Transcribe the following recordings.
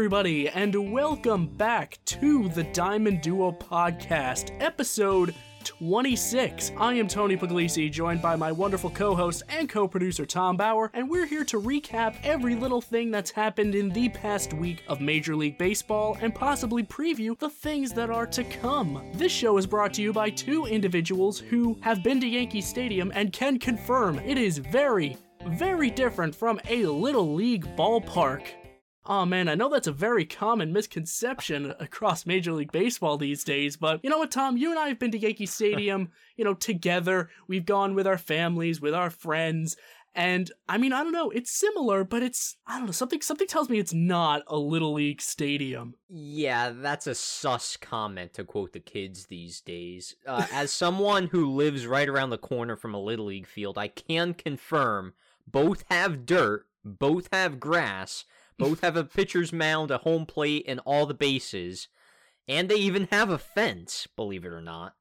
everybody, and welcome back to the Diamond Duo Podcast, episode 26. I am Tony Puglisi, joined by my wonderful co host and co producer Tom Bauer, and we're here to recap every little thing that's happened in the past week of Major League Baseball and possibly preview the things that are to come. This show is brought to you by two individuals who have been to Yankee Stadium and can confirm it is very, very different from a Little League ballpark. Oh man, I know that's a very common misconception across Major League Baseball these days, but you know what, Tom? You and I have been to Yankee Stadium, you know, together. We've gone with our families, with our friends, and I mean, I don't know, it's similar, but it's I don't know, something something tells me it's not a Little League stadium. Yeah, that's a sus comment to quote the kids these days. Uh, as someone who lives right around the corner from a Little League field, I can confirm both have dirt, both have grass both have a pitcher's mound, a home plate, and all the bases. And they even have a fence, believe it or not.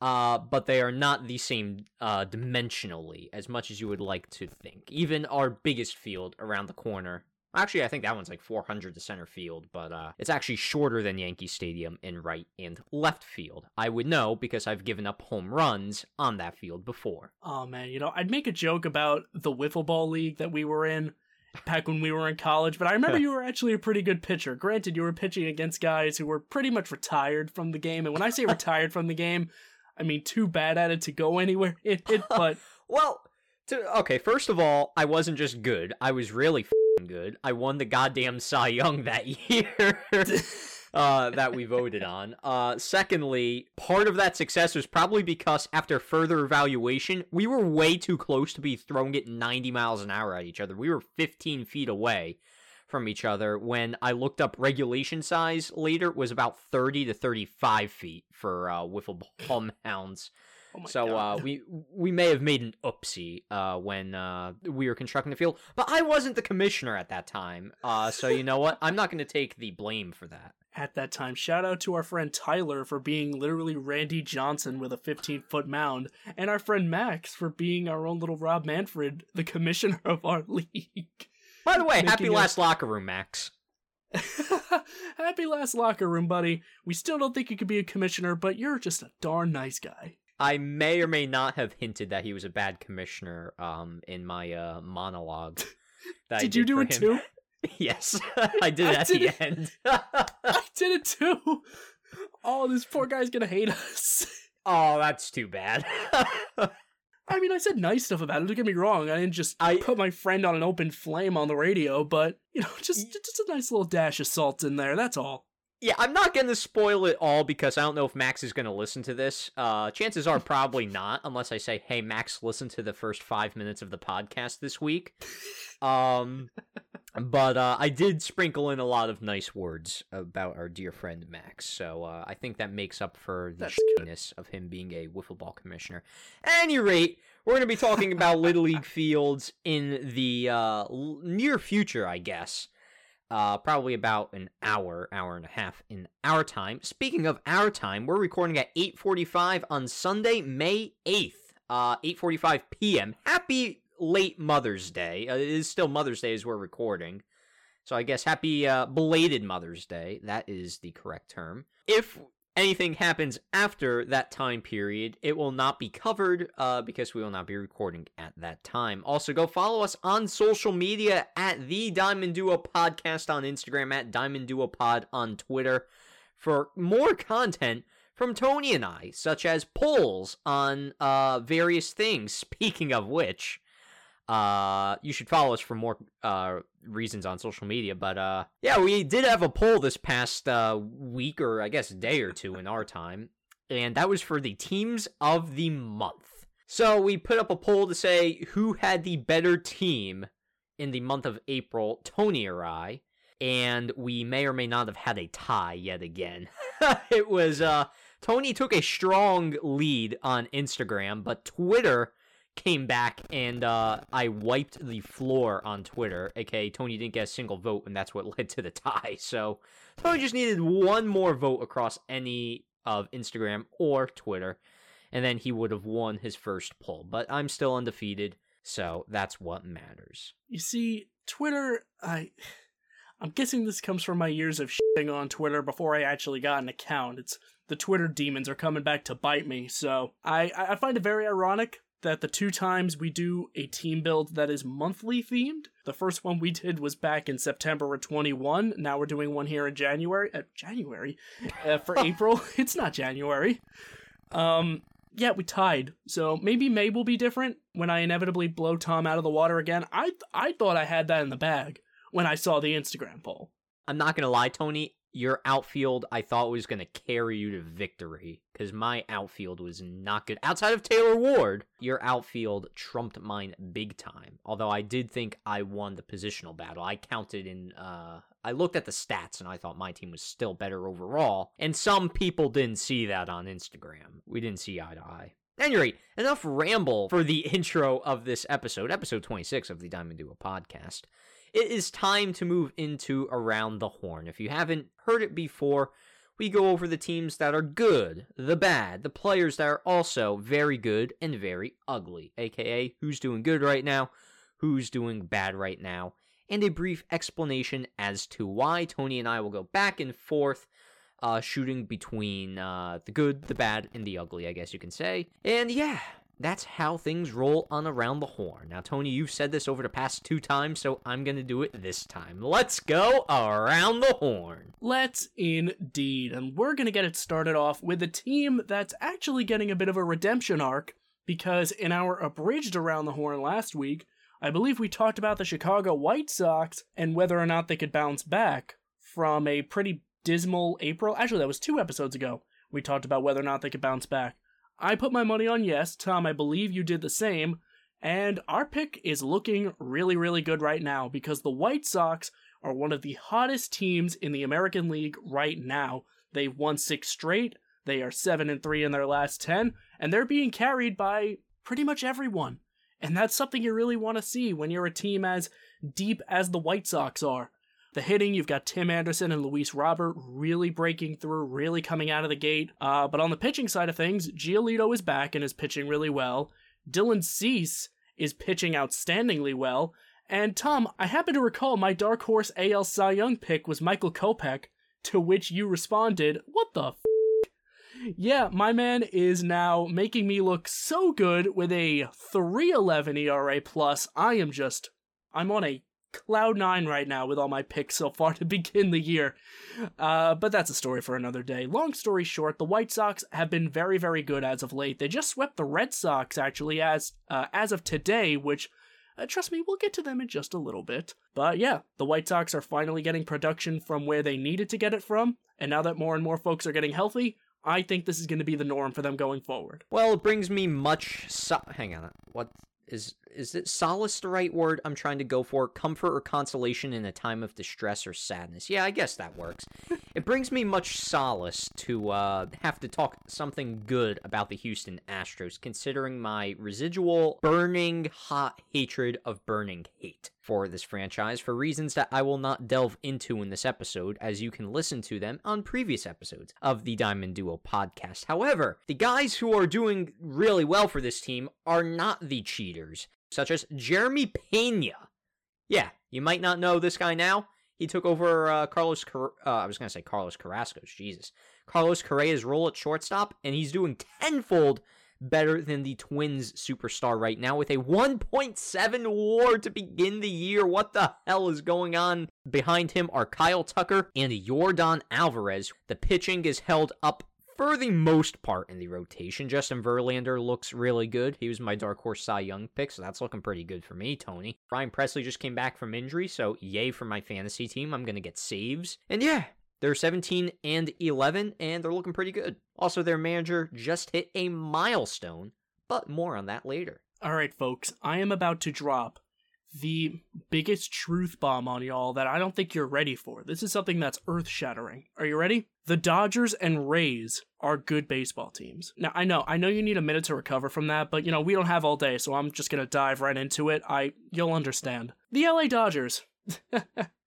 Uh, but they are not the same uh, dimensionally as much as you would like to think. Even our biggest field around the corner. Actually, I think that one's like 400 to center field, but uh, it's actually shorter than Yankee Stadium in right and left field. I would know because I've given up home runs on that field before. Oh man, you know, I'd make a joke about the wiffle ball league that we were in back when we were in college, but I remember you were actually a pretty good pitcher. Granted, you were pitching against guys who were pretty much retired from the game, and when I say retired from the game, I mean too bad at it to go anywhere in it. But well, to, okay, first of all, I wasn't just good; I was really good. I won the goddamn Cy Young that year uh, that we voted on. Uh, secondly, part of that success was probably because after further evaluation, we were way too close to be throwing it 90 miles an hour at each other. We were 15 feet away from each other. When I looked up regulation size later, it was about 30 to 35 feet for uh, wiffle ball mounds. Oh so uh, we we may have made an oopsie uh, when uh, we were constructing the field, but I wasn't the commissioner at that time. Uh, so you know what? I'm not going to take the blame for that at that time. Shout out to our friend Tyler for being literally Randy Johnson with a 15 foot mound, and our friend Max for being our own little Rob Manfred, the commissioner of our league. By the way, happy last locker room, Max. happy last locker room, buddy. We still don't think you could be a commissioner, but you're just a darn nice guy. I may or may not have hinted that he was a bad commissioner um, in my uh, monologue. did, did, you do it him. too? Yes, I did I at did the it. end. I did it too. Oh, this poor guy's gonna hate us. Oh, that's too bad. I mean, I said nice stuff about it. Don't get me wrong. I didn't just I, put my friend on an open flame on the radio, but you know, just just a nice little dash of salt in there. That's all. Yeah, I'm not going to spoil it all because I don't know if Max is going to listen to this. Uh, chances are probably not, unless I say, "Hey, Max, listen to the first five minutes of the podcast this week." Um, but uh, I did sprinkle in a lot of nice words about our dear friend Max, so uh, I think that makes up for the shittiness of him being a wiffle ball commissioner. At any rate, we're going to be talking about Little League fields in the uh, near future, I guess. Uh, probably about an hour, hour and a half in our time. Speaking of our time, we're recording at 8:45 on Sunday, May 8th, uh, 8:45 p.m. Happy late Mother's Day. Uh, it is still Mother's Day as we're recording. So I guess happy uh, belated Mother's Day. That is the correct term. If anything happens after that time period, it will not be covered uh, because we will not be recording at that time. Also, go follow us on social media at the Diamond Duo Podcast on Instagram, at Diamond Duo Pod on Twitter for more content from Tony and I, such as polls on uh, various things. Speaking of which, uh, you should follow us for more uh, reasons on social media. But uh, yeah, we did have a poll this past uh, week, or I guess day or two in our time, and that was for the teams of the month. So we put up a poll to say who had the better team in the month of April, Tony or I, and we may or may not have had a tie yet again. it was uh, Tony took a strong lead on Instagram, but Twitter came back and uh, I wiped the floor on Twitter. aka Tony didn't get a single vote, and that's what led to the tie. So Tony just needed one more vote across any of Instagram or Twitter, and then he would have won his first poll. But I'm still undefeated, so that's what matters. You see, Twitter, I. I'm guessing this comes from my years of shitting on Twitter before I actually got an account. It's the Twitter demons are coming back to bite me. So I, I find it very ironic that the two times we do a team build that is monthly themed, the first one we did was back in September of 21. Now we're doing one here in January. Uh, January? Uh, for April. It's not January. Um, yeah, we tied. So maybe May will be different when I inevitably blow Tom out of the water again. I I thought I had that in the bag when I saw the Instagram poll. I'm not gonna lie, Tony your outfield I thought was going to carry you to victory because my outfield was not good. Outside of Taylor Ward, your outfield trumped mine big time. Although I did think I won the positional battle. I counted in, uh, I looked at the stats and I thought my team was still better overall. And some people didn't see that on Instagram. We didn't see eye to eye. At any rate, enough ramble for the intro of this episode, episode 26 of the Diamond Duo podcast it is time to move into Around the Horn. If you haven't heard it before, we go over the teams that are good, the bad, the players that are also very good and very ugly, aka who's doing good right now, who's doing bad right now, and a brief explanation as to why Tony and I will go back and forth. Uh, shooting between uh, the good, the bad, and the ugly, I guess you can say. And yeah, that's how things roll on Around the Horn. Now, Tony, you've said this over the past two times, so I'm going to do it this time. Let's go Around the Horn. Let's indeed. And we're going to get it started off with a team that's actually getting a bit of a redemption arc because in our abridged Around the Horn last week, I believe we talked about the Chicago White Sox and whether or not they could bounce back from a pretty dismal April. Actually, that was two episodes ago. We talked about whether or not they could bounce back. I put my money on yes. Tom, I believe you did the same. And our pick is looking really, really good right now because the White Sox are one of the hottest teams in the American League right now. They've won six straight. They are seven and three in their last ten, and they're being carried by pretty much everyone. And that's something you really want to see when you're a team as deep as the White Sox are. The hitting, you've got Tim Anderson and Luis Robert really breaking through, really coming out of the gate. Uh, but on the pitching side of things, Giolito is back and is pitching really well. Dylan Cease is pitching outstandingly well. And Tom, I happen to recall my dark horse AL Cy Young pick was Michael Kopech, to which you responded, What the f? Yeah, my man is now making me look so good with a 311 ERA plus. I am just I'm on a cloud nine right now with all my picks so far to begin the year. Uh, but that's a story for another day. Long story short, the White Sox have been very, very good as of late. They just swept the Red Sox actually as uh, as of today, which. Uh, trust me, we'll get to them in just a little bit. But yeah, the White Sox are finally getting production from where they needed to get it from, and now that more and more folks are getting healthy, I think this is going to be the norm for them going forward. Well, it brings me much. So- hang on, what is is it solace the right word I'm trying to go for? Comfort or consolation in a time of distress or sadness? Yeah, I guess that works. it brings me much solace to uh, have to talk something good about the Houston Astros, considering my residual burning hot hatred of burning hate for this franchise for reasons that I will not delve into in this episode, as you can listen to them on previous episodes of the Diamond Duo podcast. However, the guys who are doing really well for this team are not the cheaters such as Jeremy Pena. Yeah, you might not know this guy now. He took over uh, Carlos. Car- uh, I was going to say Carlos Carrasco's. Jesus, Carlos Correa's role at shortstop, and he's doing tenfold better than the Twins superstar right now with a 1.7 WAR to begin the year. What the hell is going on? Behind him are Kyle Tucker and Yordan Alvarez. The pitching is held up for the most part in the rotation. Justin Verlander looks really good. He was my dark horse Cy Young pick, so that's looking pretty good for me, Tony. Ryan Pressly just came back from injury, so yay for my fantasy team. I'm going to get saves. And yeah, they're 17 and 11, and they're looking pretty good. Also, their manager just hit a milestone, but more on that later. All right, folks, I am about to drop the biggest truth bomb on y'all that I don't think you're ready for. This is something that's earth shattering. Are you ready? The Dodgers and Rays are good baseball teams. Now, I know, I know you need a minute to recover from that, but you know, we don't have all day, so I'm just going to dive right into it. I you'll understand. The LA Dodgers.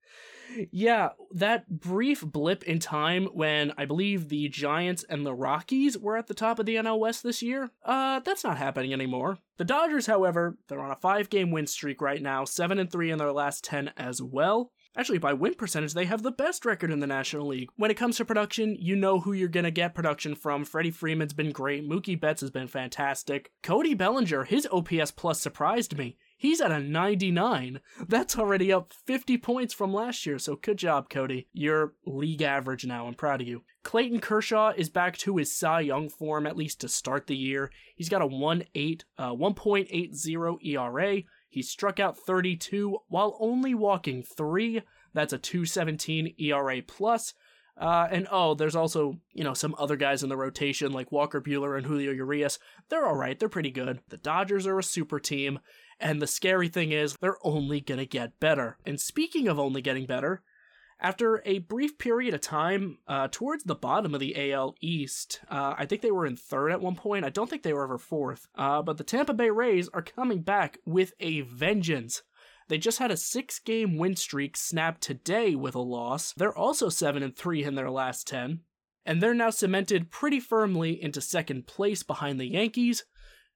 yeah, that brief blip in time when I believe the Giants and the Rockies were at the top of the NL West this year, uh, that's not happening anymore. The Dodgers, however, they're on a five game win streak right now, 7 and 3 in their last 10 as well. Actually, by win percentage, they have the best record in the National League. When it comes to production, you know who you're to get production from. Freddie Freeman's been great. Mookie Betts has been fantastic. Cody Bellinger, his OPS plus surprised me. He's at a 99. That's already up 50 points from last year, so good job, Cody. You're league average now. I'm proud of you. Clayton Kershaw is back to his Cy Young form, at least to start the year. He's got a 1.8, uh, 1.80 ERA. He struck out 32 while only walking three. That's a 217 ERA plus. Uh, and oh, there's also, you know, some other guys in the rotation like Walker Buehler and Julio Urias. They're alright, they're pretty good. The Dodgers are a super team, and the scary thing is, they're only gonna get better. And speaking of only getting better, after a brief period of time uh, towards the bottom of the AL East, uh, I think they were in third at one point. I don't think they were ever fourth. Uh, but the Tampa Bay Rays are coming back with a vengeance. They just had a six game win streak snapped today with a loss. They're also 7 and 3 in their last 10. And they're now cemented pretty firmly into second place behind the Yankees.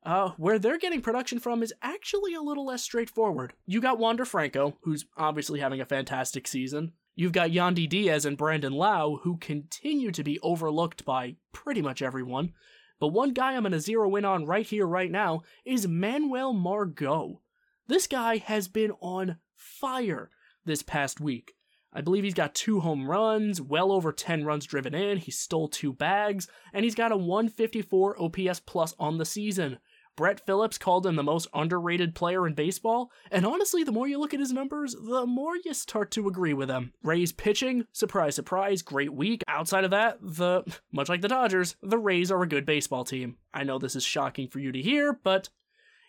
Uh, where they're getting production from is actually a little less straightforward. You got Wander Franco, who's obviously having a fantastic season. You've got Yandy Diaz and Brandon Lowe, who continue to be overlooked by pretty much everyone. But one guy I'm going to zero in on right here, right now, is Manuel Margot. This guy has been on fire this past week. I believe he's got two home runs, well over 10 runs driven in, he stole two bags, and he's got a 154 OPS plus on the season. Brett Phillips called him the most underrated player in baseball, and honestly, the more you look at his numbers, the more you start to agree with him. Rays pitching, surprise, surprise, great week. Outside of that, the much like the Dodgers, the Rays are a good baseball team. I know this is shocking for you to hear, but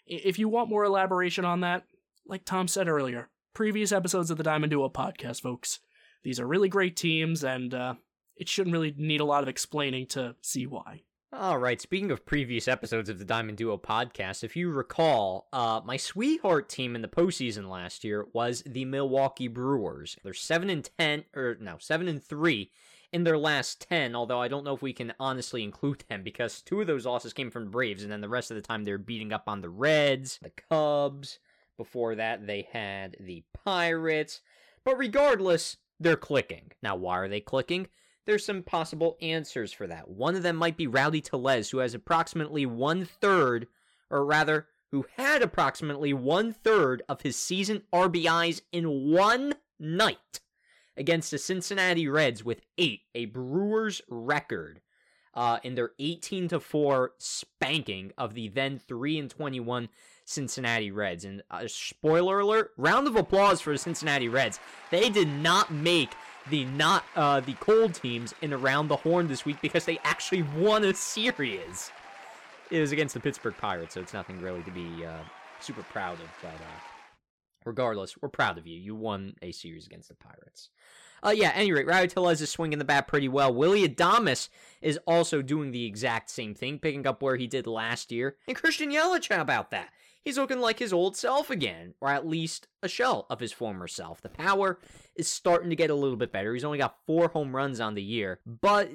if you want more elaboration on that, like Tom said earlier, previous episodes of the Diamond Duo podcast, folks. These are really great teams, and uh, it shouldn't really need a lot of explaining to see why. All right. Speaking of previous episodes of the Diamond Duo podcast, if you recall, uh, my sweetheart team in the postseason last year was the Milwaukee Brewers. They're seven and ten, or no, seven and three in their last ten. Although I don't know if we can honestly include them because two of those losses came from the Braves, and then the rest of the time they're beating up on the Reds, the Cubs. Before that, they had the Pirates. But regardless, they're clicking. Now, why are they clicking? There's some possible answers for that. One of them might be Rowdy Tellez, who has approximately one third, or rather, who had approximately one third of his season RBIs in one night against the Cincinnati Reds with eight, a Brewers record. Uh, in their 18 to 4 spanking of the then 3 and 21 Cincinnati Reds. And uh, spoiler alert, round of applause for the Cincinnati Reds. They did not make the not uh, the cold teams in around the horn this week because they actually won a series. It was against the Pittsburgh Pirates, so it's nothing really to be uh, super proud of. But uh, regardless, we're proud of you. You won a series against the Pirates. Uh, yeah, any rate, Rowdy Tellez is swinging the bat pretty well. Willy Adames is also doing the exact same thing, picking up where he did last year. And Christian Yelich, how about that? He's looking like his old self again, or at least a shell of his former self. The power is starting to get a little bit better. He's only got four home runs on the year, but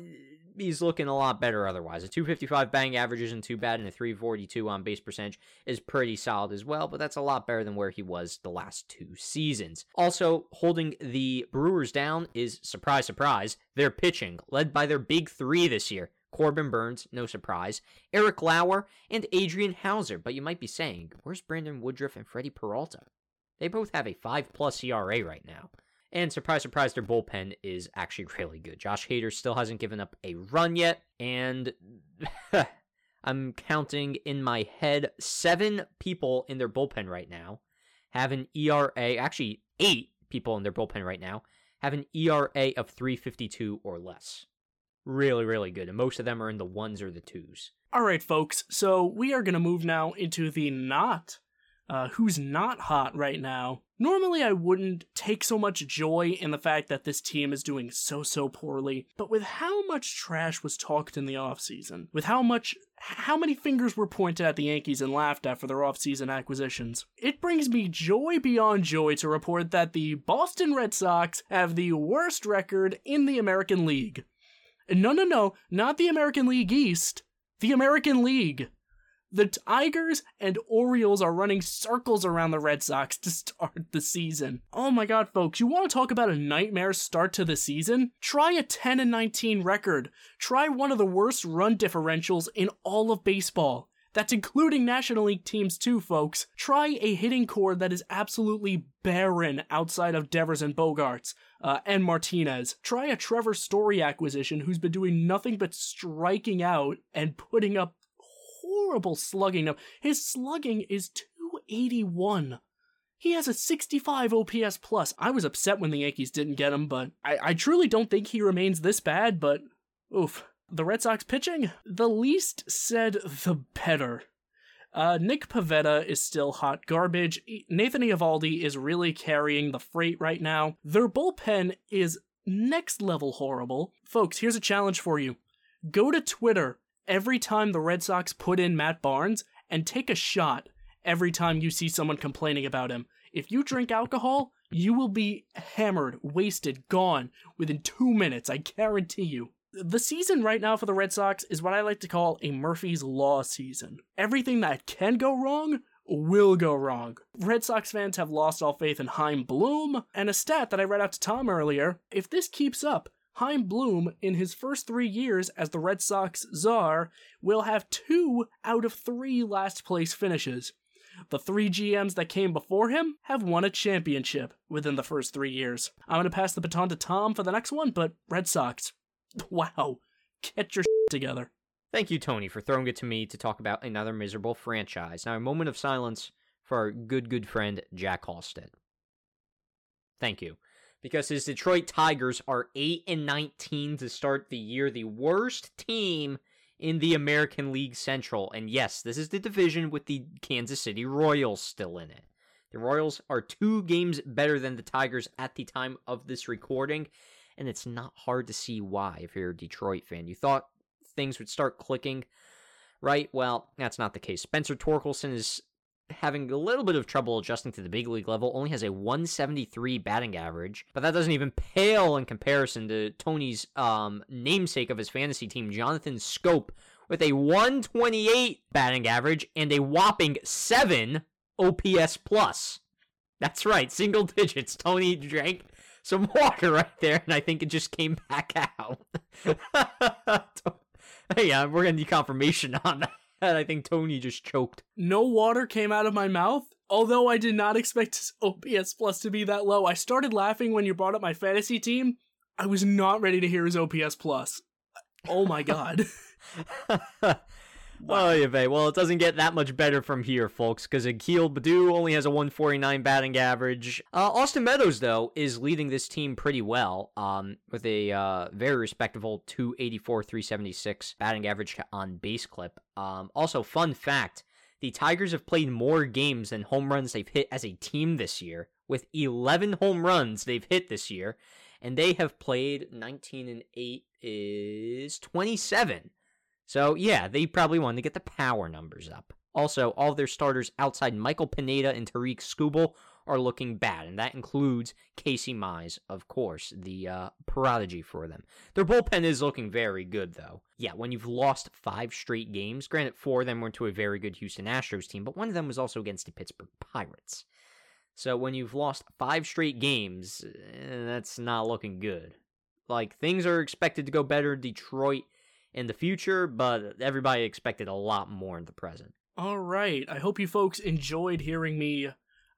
he's looking a lot better otherwise. A 255 bang average isn't too bad, and a 342 on base percentage is pretty solid as well, but that's a lot better than where he was the last two seasons. Also, holding the Brewers down is, surprise, surprise, their pitching, led by their big three this year. Corbin Burnes, no surprise, Eric Lauer, and Adrian Houser. But you might be saying, where's Brandon Woodruff and Freddie Peralta? They both have a 5 plus ERA right now. And surprise, surprise, their bullpen is actually really good. Josh Hader still hasn't given up a run yet. And I'm counting in my head seven people in their bullpen right now have an ERA, actually, eight people in their bullpen right now have an ERA of 352 or less really, really good. And most of them are in the ones or the twos. All right, folks. So we are going to move now into the not. Uh, who's not hot right now. Normally, I wouldn't take so much joy in the fact that this team is doing so, so poorly, but with how much trash was talked in the offseason, with how much, how many fingers were pointed at the Yankees and laughed at for their offseason acquisitions, it brings me joy beyond joy to report that the Boston Red Sox have the worst record in the American League. No, no, no, not the American League East, the American League. The Tigers and Orioles are running circles around the Red Sox to start the season. Oh my god, folks, you want to talk about a nightmare start to the season? Try a 10 and 19 record. Try one of the worst run differentials in all of baseball. That's including National League teams too, folks. Try a hitting core that is absolutely barren outside of Devers and Bogaerts. uh, and Martinez. Try a Trevor Story acquisition who's been doing nothing but striking out and putting up horrible slugging. His slugging is 281. He has a 65 OPS plus. I was upset when the Yankees didn't get him, but I, I truly don't think he remains this bad, but oof. The Red Sox pitching? The least said, the better. Uh, Nick Pivetta is still hot garbage. Nathan Eovaldi is really carrying the freight right now. Their bullpen is next level horrible. Folks, here's a challenge for you. Go to Twitter every time the Red Sox put in Matt Barnes and take a shot every time you see someone complaining about him. If you drink alcohol, you will be hammered, wasted, gone within two minutes, I guarantee you. The season right now for the Red Sox is what I like to call a Murphy's Law season. Everything that can go wrong will go wrong. Red Sox fans have lost all faith in Chaim Bloom, and a stat that I read out to Tom earlier if this keeps up, Chaim Bloom, in his first three years as the Red Sox czar, will have two out of three last place finishes. The three GMs that came before him have won a championship within the first three years. I'm going to pass the baton to Tom for the next one, but Red Sox. Wow. Get your together. Thank you, Tony, for throwing it to me to talk about another miserable franchise. Now, a moment of silence for our good, good friend, Jack Halstead. Thank you because his Detroit Tigers are 8 and 19 to start the year, the worst team in the American League Central. And yes, this is the division with the Kansas City Royals still in it. The Royals are two games better than the Tigers at the time of this recording, and it's not hard to see why if you're a Detroit fan. You thought things would start clicking, right? Well, that's not the case. Spencer Torkelson is having a little bit of trouble adjusting to the big league level, only has a 173 batting average, but that doesn't even pale in comparison to Tony's um, namesake of his fantasy team, Jonathan Schoop, with a 128 batting average and a whopping 7 OPS plus. That's right, single digits. Tony drank some water right there, and I think it just came back out. yeah, we're gonna need confirmation on that. I think Tony just choked. No water came out of my mouth. Although I did not expect his OPS plus to be that low, I started laughing when you brought up my fantasy team. I was not ready to hear his OPS plus. Oh my god. Wow. Oh, yeah. Well, it doesn't get that much better from here, folks, because Akil Baddoo only has a 149 batting average. Uh, Austin Meadows, though, is leading this team pretty well um, with a uh, very respectable 284, 376 batting average on base clip. Um, also, fun fact the Tigers have played more games than home runs they've hit as a team this year, with 11 home runs they've hit this year, and they have played 19 and 8 is 27. So, yeah, they probably wanted to get the power numbers up. Also, all their starters outside Michael Pineda and Tarik Skubal are looking bad, and that includes Casey Mize, of course, the uh, prodigy for them. Their bullpen is looking very good, though. Yeah, when you've lost five straight games, granted, four of them were to a very good Houston Astros team, but one of them was also against the Pittsburgh Pirates. So when you've lost five straight games, eh, that's not looking good. Like, things are expected to go better. Detroit in the future, but everybody expected a lot more in the present. All right. I hope you folks enjoyed hearing me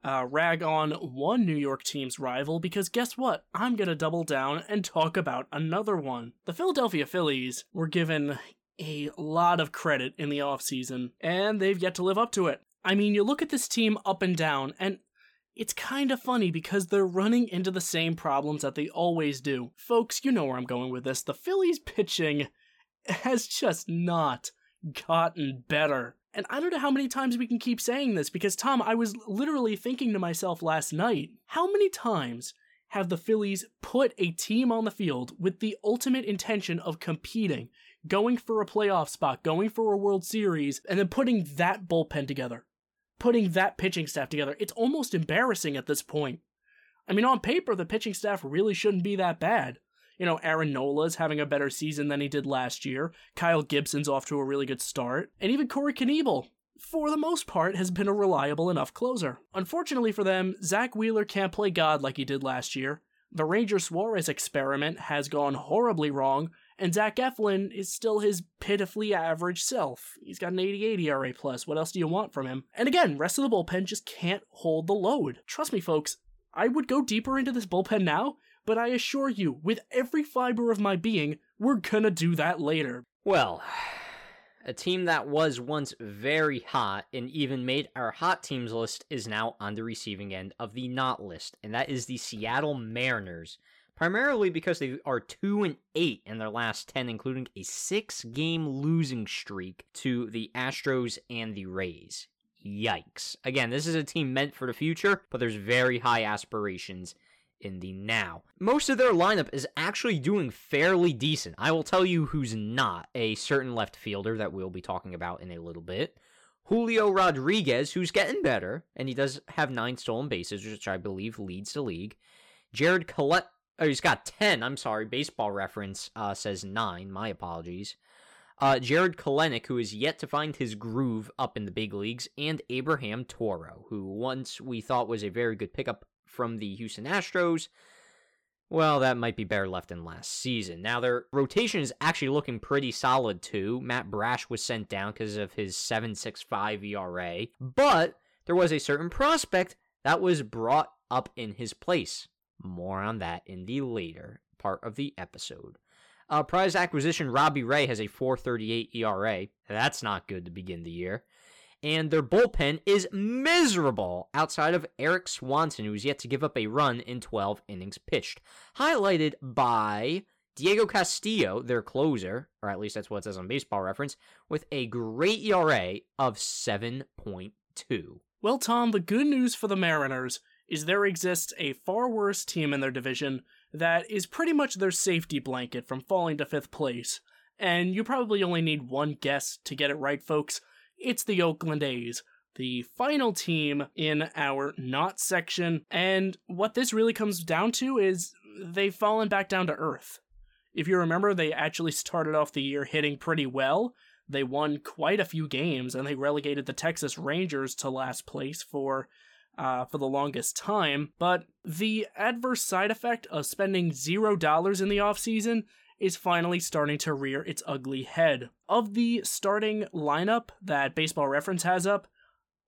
uh, rag on one New York team's rival because guess what? I'm going to double down and talk about another one. The Philadelphia Phillies were given a lot of credit in the offseason, and they've yet to live up to it. I mean, you look at this team up and down, and it's kind of funny because they're running into the same problems that they always do. Folks, you know where I'm going with this. The Phillies pitching has just not gotten better. And I don't know how many times we can keep saying this because, Tom, I was literally thinking to myself last night how many times have the Phillies put a team on the field with the ultimate intention of competing, going for a playoff spot, going for a World Series, and then putting that bullpen together, putting that pitching staff together? It's almost embarrassing at this point. I mean, on paper, the pitching staff really shouldn't be that bad. You know, Aaron Nola's having a better season than he did last year. Kyle Gibson's off to a really good start. And even Corey Knebel for the most part, has been a reliable enough closer. Unfortunately for them, Zack Wheeler can't play God like he did last year. The Ranger Suarez experiment has gone horribly wrong, and Zach Eflin is still his pitifully average self. He's got an 88 ERA plus. What else do you want from him? And again, rest of the bullpen just can't hold the load. Trust me, folks, I would go deeper into this bullpen now, but I assure you, with every fiber of my being, we're gonna do that later. Well, a team that was once very hot and even made our hot teams list is now on the receiving end of the not list, and that is the Seattle Mariners. Primarily because they are 2 and 8 in their last 10 including a 6-game losing streak to the Astros and the Rays. Yikes. Again, this is a team meant for the future, but there's very high aspirations in the now. Most of their lineup is actually doing fairly decent. I will tell you who's not a certain left fielder that we'll be talking about in a little bit. Julio Rodriguez, who's getting better, and he does have nine stolen bases, which I believe leads the league. Jared Collette, oh, he's got 10. I'm sorry, baseball reference uh, says nine. My apologies. Uh, Jarred Kelenic, who is yet to find his groove up in the big leagues, and Abraham Toro, who once we thought was a very good pickup from the Houston Astros. Well, that might be better left than last season. Now, their rotation is actually looking pretty solid, too. Matt Brash was sent down because of his 7.65 ERA, but there was a certain prospect that was brought up in his place. More on that in the later part of the episode. Uh, prize acquisition Robbie Ray has a 4.38 ERA. That's not good to begin the year and their bullpen is miserable outside of Erik Swanson, who's yet to give up a run in 12 innings pitched. Highlighted by Diego Castillo, their closer, or at least that's what it says on baseball reference, with a great ERA of 7.2. Well, Tom, the good news for the Mariners is there exists a far worse team in their division that is pretty much their safety blanket from falling to fifth place. And you probably only need one guess to get it right, folks it's the Oakland A's, the final team in our not section. And what this really comes down to is they've fallen back down to earth. If you remember, they actually started off the year hitting pretty well. They won quite a few games and they relegated the Texas Rangers to last place for uh, for the longest time. But the adverse side effect of spending zero dollars in the offseason is finally starting to rear its ugly head. Of the starting lineup that Baseball Reference has up,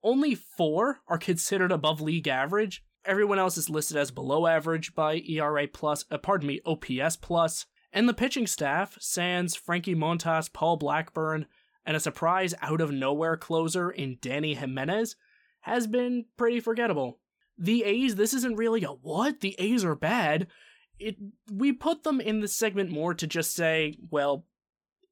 only four are considered above league average. Everyone else is listed as below average by ERA plus, uh, pardon me, OPS plus. And the pitching staff, sans Frankie Montas, Paul Blackburn, and a surprise out of nowhere closer in Dany Jimenez, has been pretty forgettable. The A's, this isn't really a what? The A's are bad it we put them in the segment more to just say, well,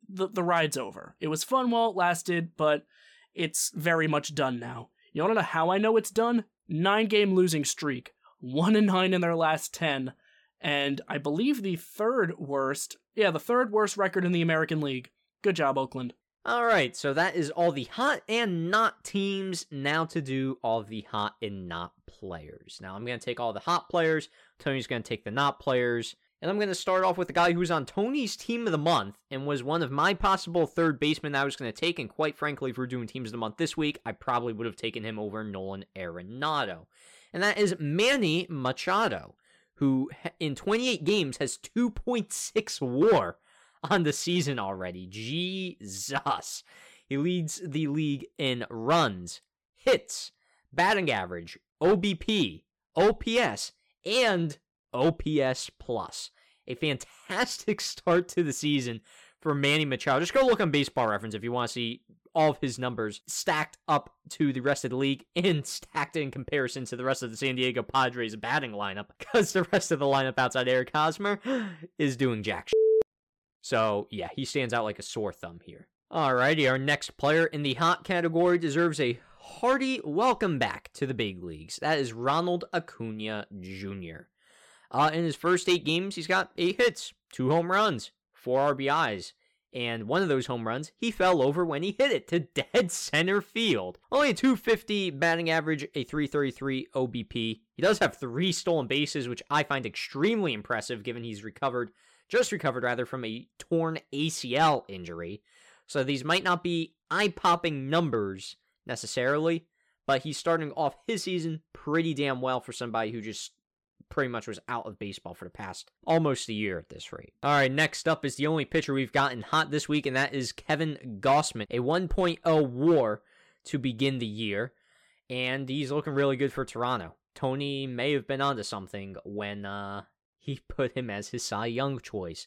the the ride's over. It was fun while it lasted, but it's very much done now. You wanna know how I know it's done? Nine game losing streak. One and nine in their last ten. And I believe the third worst yeah, the third worst record in the American League. Good job, Oakland. All right, so that is all the hot and not teams. Now to do all the hot and not players. Now I'm going to take all the hot players. Tony's going to take the not players. And I'm going to start off with the guy who's on Tony's team of the month and was one of my possible third basemen that I was going to take. And quite frankly, if we're doing teams of the month this week, I probably would have taken him over Nolan Arenado. And that is Manny Machado, who in 28 games has 2.6 war on the season already. Jesus. He leads the league in runs, hits, batting average, OBP, OPS, and OPS plus. A fantastic start to the season for Manny Machado. Just go look on baseball reference if you want to see all of his numbers stacked up to the rest of the league and stacked in comparison to the rest of the San Diego Padres batting lineup because the rest of the lineup outside Eric Hosmer is doing jack shit. So, yeah, he stands out like a sore thumb here. Alrighty, our next player in the hot category deserves a hearty welcome back to the big leagues. That is Ronald Acuna Jr. Uh, in his first eight games, he's got eight hits, two home runs, four RBIs, and one of those home runs he fell over when he hit it to dead center field. Only a 250 batting average, a 333 OBP. He does have three stolen bases, which I find extremely impressive given he's recovered just recovered rather from a torn ACL injury. So these might not be eye popping numbers necessarily, but he's starting off his season pretty damn well for somebody who just pretty much was out of baseball for the past almost a year at this rate. All right, next up is the only pitcher we've gotten hot this week, and that is Kevin Gausman, a 1.0 war to begin the year, and he's looking really good for Toronto. Tony may have been onto something when uh, he put him as his Cy Young choice.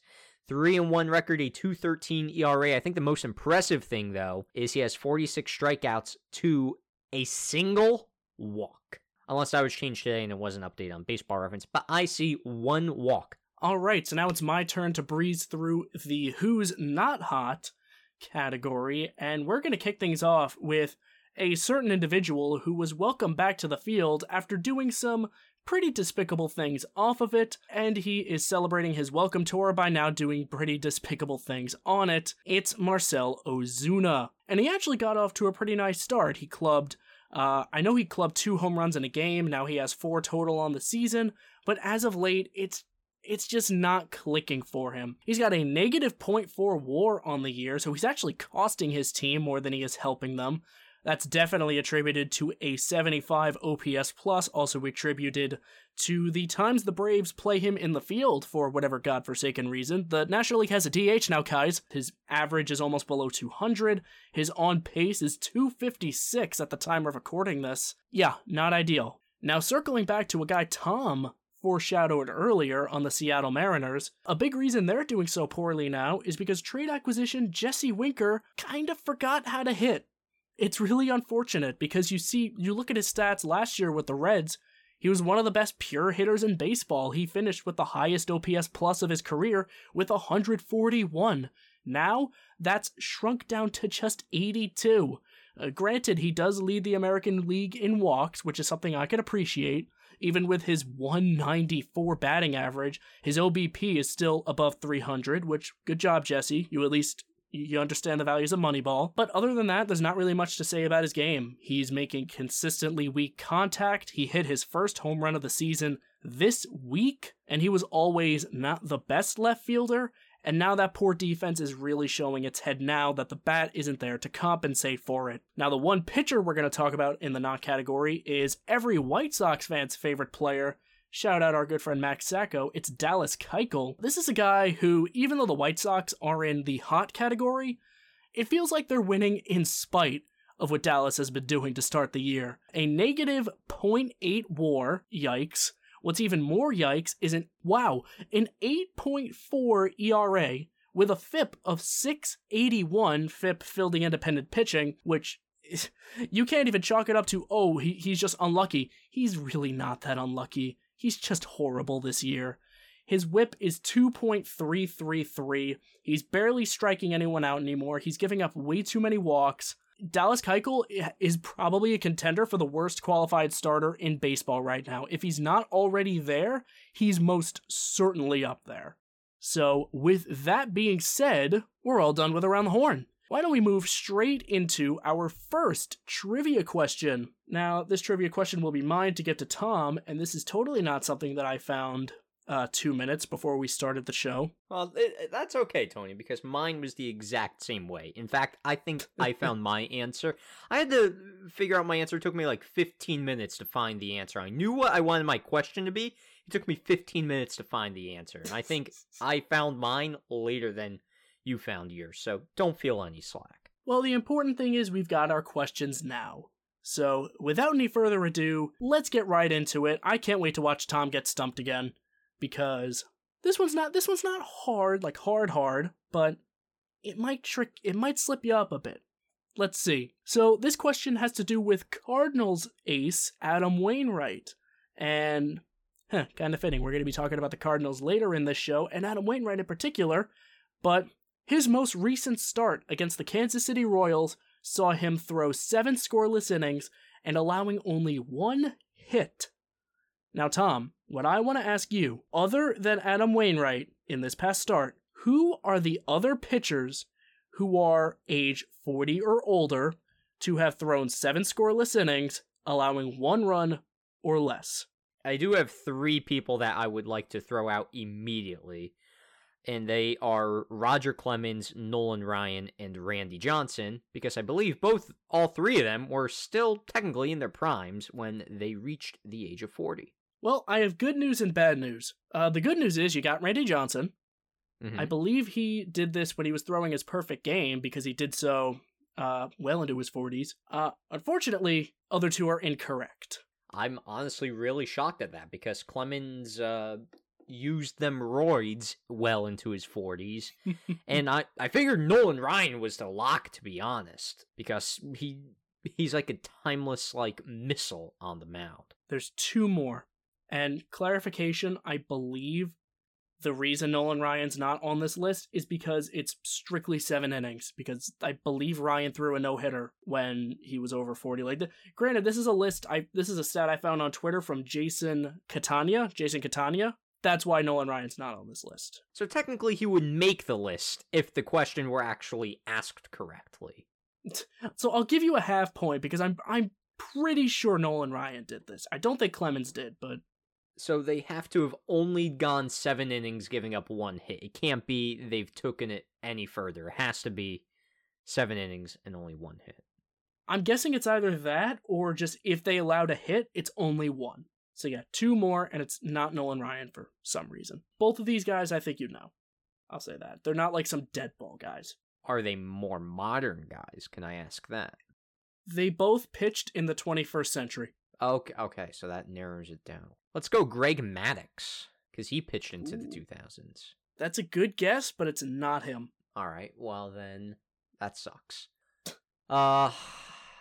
3 and 1 record, a 213 ERA. I think the most impressive thing, though, is he has 46 strikeouts to a single walk. Unless I was changed today and it was an update on baseball reference, but I see one walk. All right, so now it's my turn to breeze through the Who's Not Hot category, and we're going to kick things off with a certain individual who was welcomed back to the field after doing some pretty despicable things off of it, and he is celebrating his welcome tour by now doing pretty despicable things on it. It's Marcell Ozuna. And he actually got off to a pretty nice start. He clubbed, uh, I know he clubbed two home runs in a game, now he has four total on the season, but as of late, it's it's just not clicking for him. He's got a negative 0.4 war on the year, so he's actually costing his team more than he is helping them. That's definitely attributed to a 75 OPS plus, also attributed to the times the Braves play him in the field for whatever godforsaken reason. The National League has a DH now, guys. His average is almost below 200. His on pace is 256 at the time of recording this. Yeah, not ideal. Now, circling back to a guy Tom foreshadowed earlier on the Seattle Mariners, a big reason they're doing so poorly now is because trade acquisition Jesse Winker kind of forgot how to hit it's really unfortunate because you see, you look at his stats last year with the Reds, he was one of the best pure hitters in baseball. He finished with the highest OPS plus of his career with 141. Now, that's shrunk down to just 82. Uh, granted, he does lead the American League in walks, which is something I can appreciate. Even with his 194 batting average, his OBP is still above 300, which, good job, Jesse. You at least you understand the values of Moneyball. But other than that, there's not really much to say about his game. He's making consistently weak contact. He hit his first home run of the season this week, and he was always not the best left fielder. And now that poor defense is really showing its head now that the bat isn't there to compensate for it. Now, the one pitcher we're going to talk about in the not category is every White Sox fan's favorite player, Shout out our good friend Max Sacco. It's Dallas Keuchel. This is a guy who, even though the White Sox are in the hot category, it feels like they're winning in spite of what Dallas has been doing to start the year. A negative 0.8 war, yikes. What's even more yikes is an, wow, an 8.4 ERA with a FIP of 681, FIP fielding independent pitching, which you can't even chalk it up to, oh, he, he's just unlucky. He's really not that unlucky. He's just horrible this year. His whip is 2.333. He's barely striking anyone out anymore. He's giving up way too many walks. Dallas Keuchel is probably a contender for the worst qualified starter in baseball right now. If he's not already there, he's most certainly up there. So, with that being said, we're all done with Around the Horn why don't we move straight into our first trivia question? Now, this trivia question will be mine to get to Tom, and this is totally not something that I found uh, two minutes before we started the show. Well, it, that's okay, Tony, because mine was the exact same way. In fact, I think I found my answer. I had to figure out my answer. It took me like 15 minutes to find the answer. I knew what I wanted my question to be. It took me 15 minutes to find the answer. And I think I found mine later than you found yours, so don't feel any slack. Well, the important thing is we've got our questions now. So, without any further ado, let's get right into it. I can't wait to watch Tom get stumped again because this one's not this one's not hard, like hard hard, but it might trick it might slip you up a bit. Let's see. So, this question has to do with Cardinals ace Adam Wainwright. And huh, kind of fitting. We're going to be talking about the Cardinals later in this show and Adam Wainwright in particular, but his most recent start against the Kansas City Royals saw him throw seven scoreless innings and allowing only one hit. Now, Tom, what I want to ask you, other than Adam Wainwright in this past start, who are the other pitchers who are age 40 or older to have thrown seven scoreless innings, allowing one run or less? I do have three people that I would like to throw out immediately. And they are Roger Clemens, Nolan Ryan, and Randy Johnson, because I believe both, all three of them were still technically in their primes when they reached the age of 40. Well, I have good news and bad news. Uh, the good news is you got Randy Johnson. Mhm. I believe he did this when he was throwing his perfect game because he did so uh, well into his 40s. Uh, unfortunately, other two are incorrect. I'm honestly really shocked at that because Clemens uh, used them roids well into his 40s. and I, I figured Nolan Ryan was the lock, to be honest, because he he's like a timeless like missile on the mound. There's two more. And clarification, I believe the reason Nolan Ryan's not on this list is because it's strictly seven innings. Because I believe Ryan threw a no hitter when he was over forty. Like, the, granted, this is a list. I this is a stat I found on Twitter from Jason Catania. Jason Catania. That's why Nolan Ryan's not on this list. So technically, he would make the list if the question were actually asked correctly. So I'll give you a half point because I'm I'm pretty sure Nolan Ryan did this. I don't think Clemens did, but So they have to have only gone seven innings, giving up one hit. It can't be they've taken it any further. It has to be seven innings and only one hit. I'm guessing it's either that or just if they allowed a hit, it's only one. So yeah, two more, and it's not Nolan Ryan for some reason. Both of these guys, I think you know. I'll say that they're not like some dead ball guys. Are they more modern guys? Can I ask that? They both pitched in the 21st century. Okay, okay, so that narrows it down. Let's go Greg Maddux, because he pitched into the 2000s. That's a good guess, but it's not him. All right, well then, that sucks. Uh,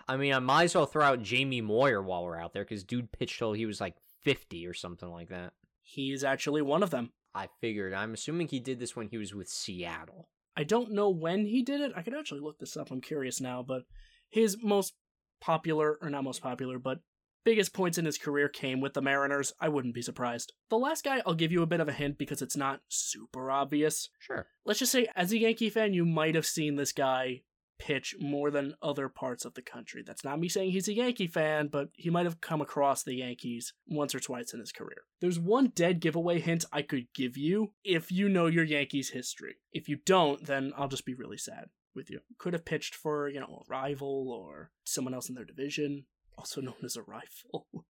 I mean, I might as well throw out Jamie Moyer while we're out there, because dude pitched till he was like 50 or something like that. He is actually one of them. I figured. I'm assuming he did this when he was with Seattle. I don't know when he did it. I could actually look this up. I'm curious now, but his most popular, or not most popular, but biggest points in his career came with the Mariners. I wouldn't be surprised. The last guy, I'll give you a bit of a hint because it's not super obvious. Sure. Let's just say, as a Yankee fan, you might have seen this guy pitch more than other parts of the country. That's not me saying he's a Yankee fan, but he might have come across the Yankees once or twice in his career. There's one dead giveaway hint I could give you if you know your Yankees history. If you don't, then I'll just be really sad with you. Could have pitched for, you know, a rival or someone else in their division, also known as a rival.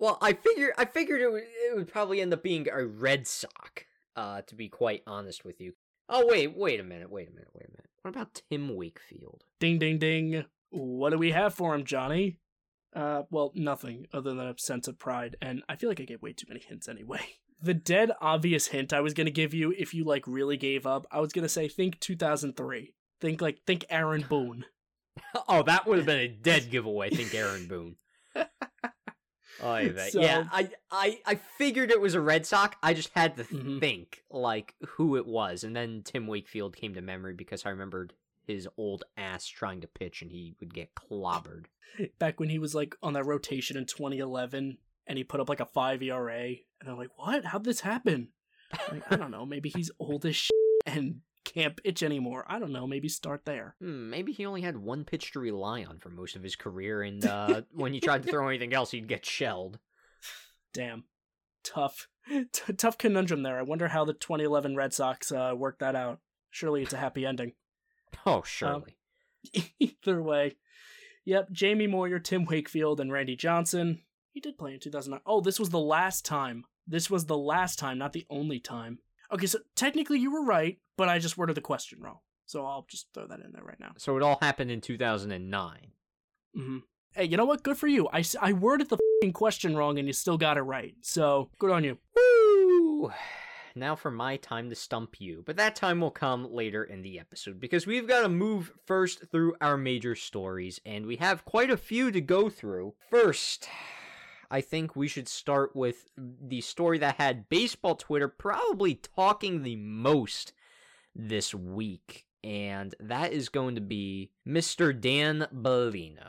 Well, I figured I figured it would, it would probably end up being a Red Sox. Uh, to be quite honest with you. Oh wait, wait a minute, wait a minute, wait a minute. What about Tim Wakefield? ding ding ding. What do we have for him, Johnny? Uh, well, nothing other than a sense of pride, and I feel like I gave way too many hints anyway. The dead obvious hint I was gonna give you if you like really gave up, I was gonna say think 2003. Think like think Aaron Boone. oh, that would have been a dead giveaway. Think Aaron Boone. Oh, yeah, So- yeah. I, I, I figured it was a Red Sox. I just had to Mhm. think like who it was, and then Tim Wakefield came to memory because I remembered his old ass trying to pitch, and he would get clobbered. Back when he was like on that rotation in 2011, and he put up like a five ERA, and I'm like, what? How'd this happen? Like, I don't know. Maybe he's old as shit and can't pitch anymore. I don't know. Maybe start there. Hmm, maybe he only had one pitch to rely on for most of his career, and uh, when he tried to throw anything else, he'd get shelled. Damn. Tough. T- tough conundrum there. I wonder how the 2011 Red Sox uh, worked that out. Surely it's a happy ending. Oh, surely. Either way. Yep, Jamie Moyer, Tim Wakefield, and Randy Johnson. He did play in 2009. Oh, this was the last time. This was the last time, not the only time. Okay, so technically you were right, but I just worded the question wrong. So I'll just throw that in there right now. so it all happened in 2009. hmm Hey, you know what? Good for you. I, I worded the fing question wrong and you still got it right. So good on you. Woo! Now for my time to stump you, but that time will come later in the episode because we've got to move first through our major stories, and we have quite a few to go through. First, I think we should start with the story that had baseball Twitter probably talking the most this week, and that is going to be Mr. Dan Bellino.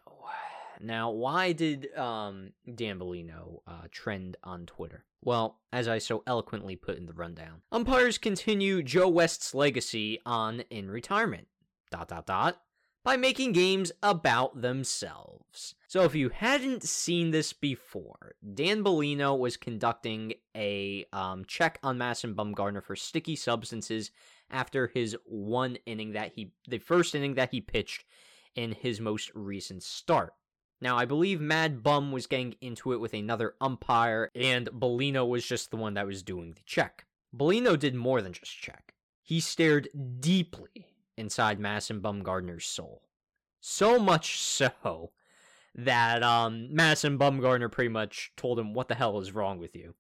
Now, why did um, Dan Bellino uh, trend on Twitter? Well, as I so eloquently put in the rundown, umpires continue Joe West's legacy on in retirement. Dot dot dot. By making games about themselves. So if you hadn't seen this before, Dan Bellino was conducting a um, check on Madison Bumgarner for sticky substances after his one inning that he, the first inning that he pitched in his most recent start. Now, I believe Mad Bum was getting into it with another umpire, and Bellino was just the one that was doing the check. Bellino did more than just check. He stared deeply inside Madison Bumgarner's soul. So much so that um, Madison Bumgarner pretty much told him, What the hell is wrong with you?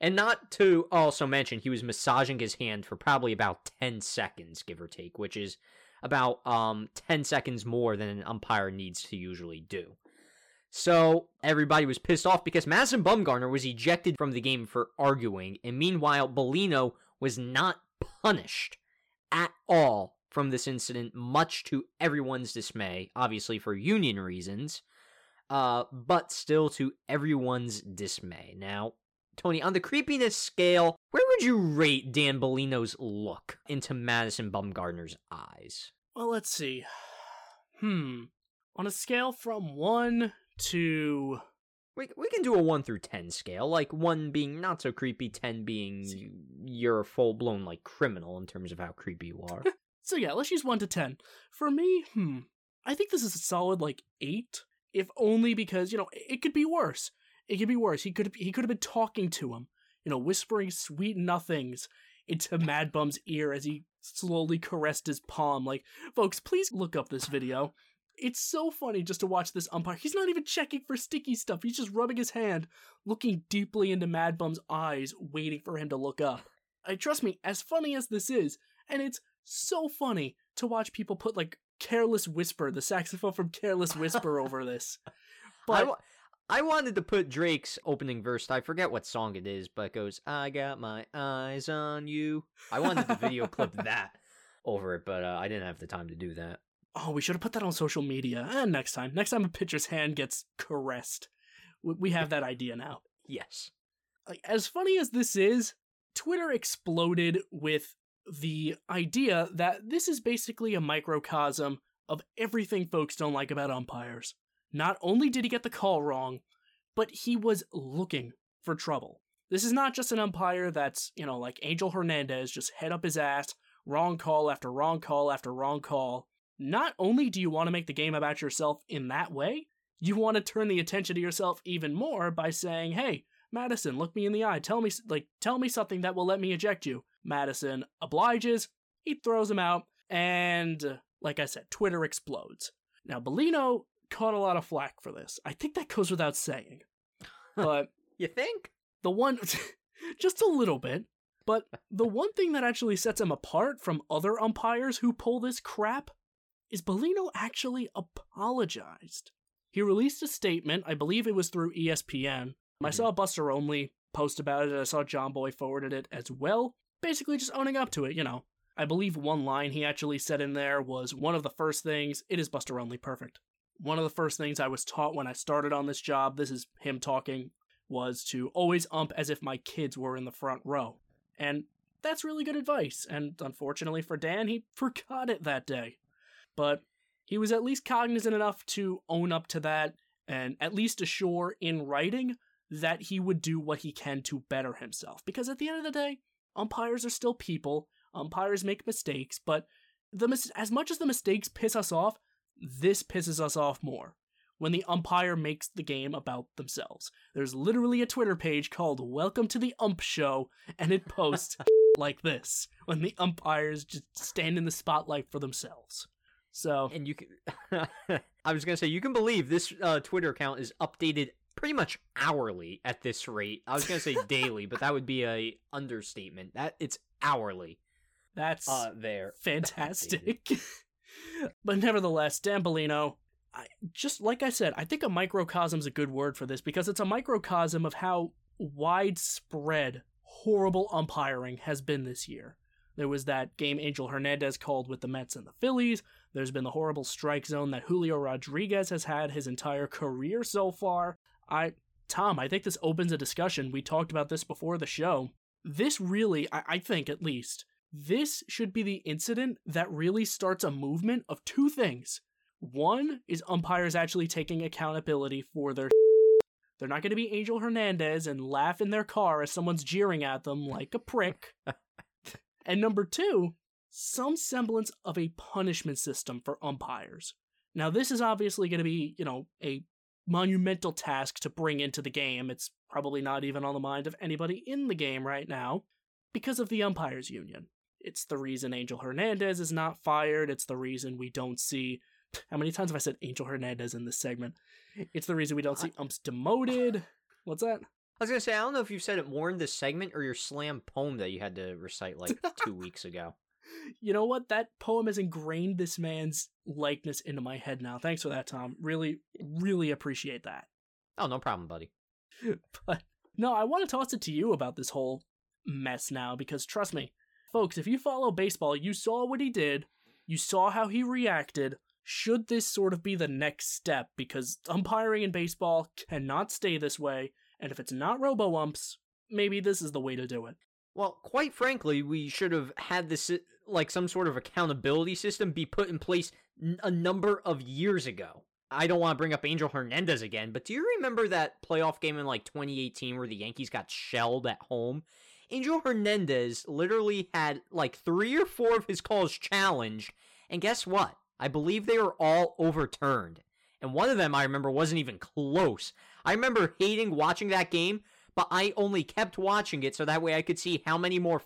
And not to also mention, he was massaging his hand for probably about 10 seconds, give or take, which is about um, 10 seconds more than an umpire needs to usually do. So everybody was pissed off because Madison Bumgarner was ejected from the game for arguing, and meanwhile, Bellino was not punished at all from this incident, much to everyone's dismay, obviously for union reasons, uh, but still to everyone's dismay. Now, Tony, on the creepiness scale, where would you rate Dan Bellino's look into Madison Bumgarner's eyes? Well, let's see. Hmm. On a scale from 1 to. We, we can do a 1 through 10 scale, like 1 being not so creepy, 10 being you're a full blown, like, criminal in terms of how creepy you are. so yeah, let's use 1 to 10. For me, hmm. I think this is a solid, like, 8, if only because, you know, it could be worse. It could be worse. He could he could have been talking to him, you know, whispering sweet nothings into Mad Bum's ear as he slowly caressed his palm. Like, folks, please look up this video. It's so funny just to watch this umpire. He's not even checking for sticky stuff. He's just rubbing his hand, looking deeply into Mad Bum's eyes, waiting for him to look up. I trust me, as funny as this is, and it's so funny to watch people put like Careless Whisper, the saxophone from Careless Whisper over this. But I, I wanted to put Drake's opening verse. I forget what song it is, but it goes, "I got my eyes on you." I wanted to video clip that over it, but uh, I didn't have the time to do that. Oh, we should have put that on social media. And eh, next time, next time a pitcher's hand gets caressed, we have that idea now. Yes. Like, as funny as this is, Twitter exploded with the idea that this is basically a microcosm of everything folks don't like about umpires. Not only did he get the call wrong, but he was looking for trouble. This is not just an umpire that's, you know, like Angel Hernandez, just head up his ass, wrong call after wrong call after wrong call. Not only do you want to make the game about yourself in that way, you want to turn the attention to yourself even more by saying, "Hey, Madison, look me in the eye. Tell me like tell me something that will let me eject you." Madison obliges, he throws him out, and like I said, Twitter explodes. Now, Bellino caught a lot of flack for this. I think that goes without saying. But you think? The one just a little bit. But the one thing that actually sets him apart from other umpires who pull this crap is Bellino actually apologized. He released a statement, I believe it was through ESPN. Mm-hmm. I saw Buster Olney post about it, I saw Jomboy forwarded it as well basically just owning up to it, you know. I believe one line he actually said in there was one of the first things, it is Buster Olney perfect. One of the first things I was taught when I started on this job, this is him talking, was to always ump as if my kids were in the front row. And that's really good advice, and unfortunately for Dan, he forgot it that day. But he was at least cognizant enough to own up to that and at least assure in writing that he would do what he can to better himself. Because at the end of the day, umpires are still people. Umpires make mistakes, but the mis- as much as the mistakes piss us off, this pisses us off more when the umpire makes the game about themselves. There's literally a Twitter page called Welcome to the Ump Show, and it posts like this when the umpires just stand in the spotlight for themselves. So, and you can, I was gonna say, you can believe this uh, Twitter account is updated pretty much hourly at this rate. I was gonna say daily, but that would be a understatement. That it's hourly. That's uh, there. Fantastic. but nevertheless, Dan Bellino, I, just like I said, I think a microcosm is a good word for this because it's a microcosm of how widespread horrible umpiring has been this year. There was that game Angel Hernandez called with the Mets and the Phillies. There's been the horrible strike zone that Julio Rodriguez has had his entire career so far. I Tom, I think this opens a discussion. We talked about this before the show. This really, I, I think at least, this should be the incident that really starts a movement of two things. One is umpires actually taking accountability for their. They're not going to be Angel Hernandez and laugh in their car as someone's jeering at them like a prick. and number two, some semblance of a punishment system for umpires. Now, this is obviously going to be, you know, a monumental task to bring into the game. It's probably not even on the mind of anybody in the game right now because of the umpires union. It's the reason Angel Hernandez is not fired. It's the reason we don't see. How many times have I said Angel Hernandez in this segment? It's the reason we don't see umps demoted. What's that? I was gonna say I don't know if you've said it more in this segment or your slam poem that you had to recite like two weeks ago. You know what? That poem has ingrained this man's likeness into my head now. Thanks for that, Tom. Really, really appreciate that. Oh, no problem, buddy. but no, I want to toss it to you about this whole mess now because trust me, folks, if you follow baseball, you saw what he did, you saw how he reacted. Should this sort of be the next step? Because umpiring in baseball cannot stay this way, and if it's not robo umps, maybe this is the way to do it. Well, quite frankly, we should have had this like some sort of accountability system be put in place n- a number of years ago. I don't want to bring up Angel Hernandez again, but do you remember that playoff game in like 2018 where the Yankees got shelled at home? Angel Hernandez literally had like three or four of his calls challenged, and guess what? I believe they were all overturned. And one of them I remember wasn't even close. I remember hating watching that game, but I only kept watching it so that way I could see how many more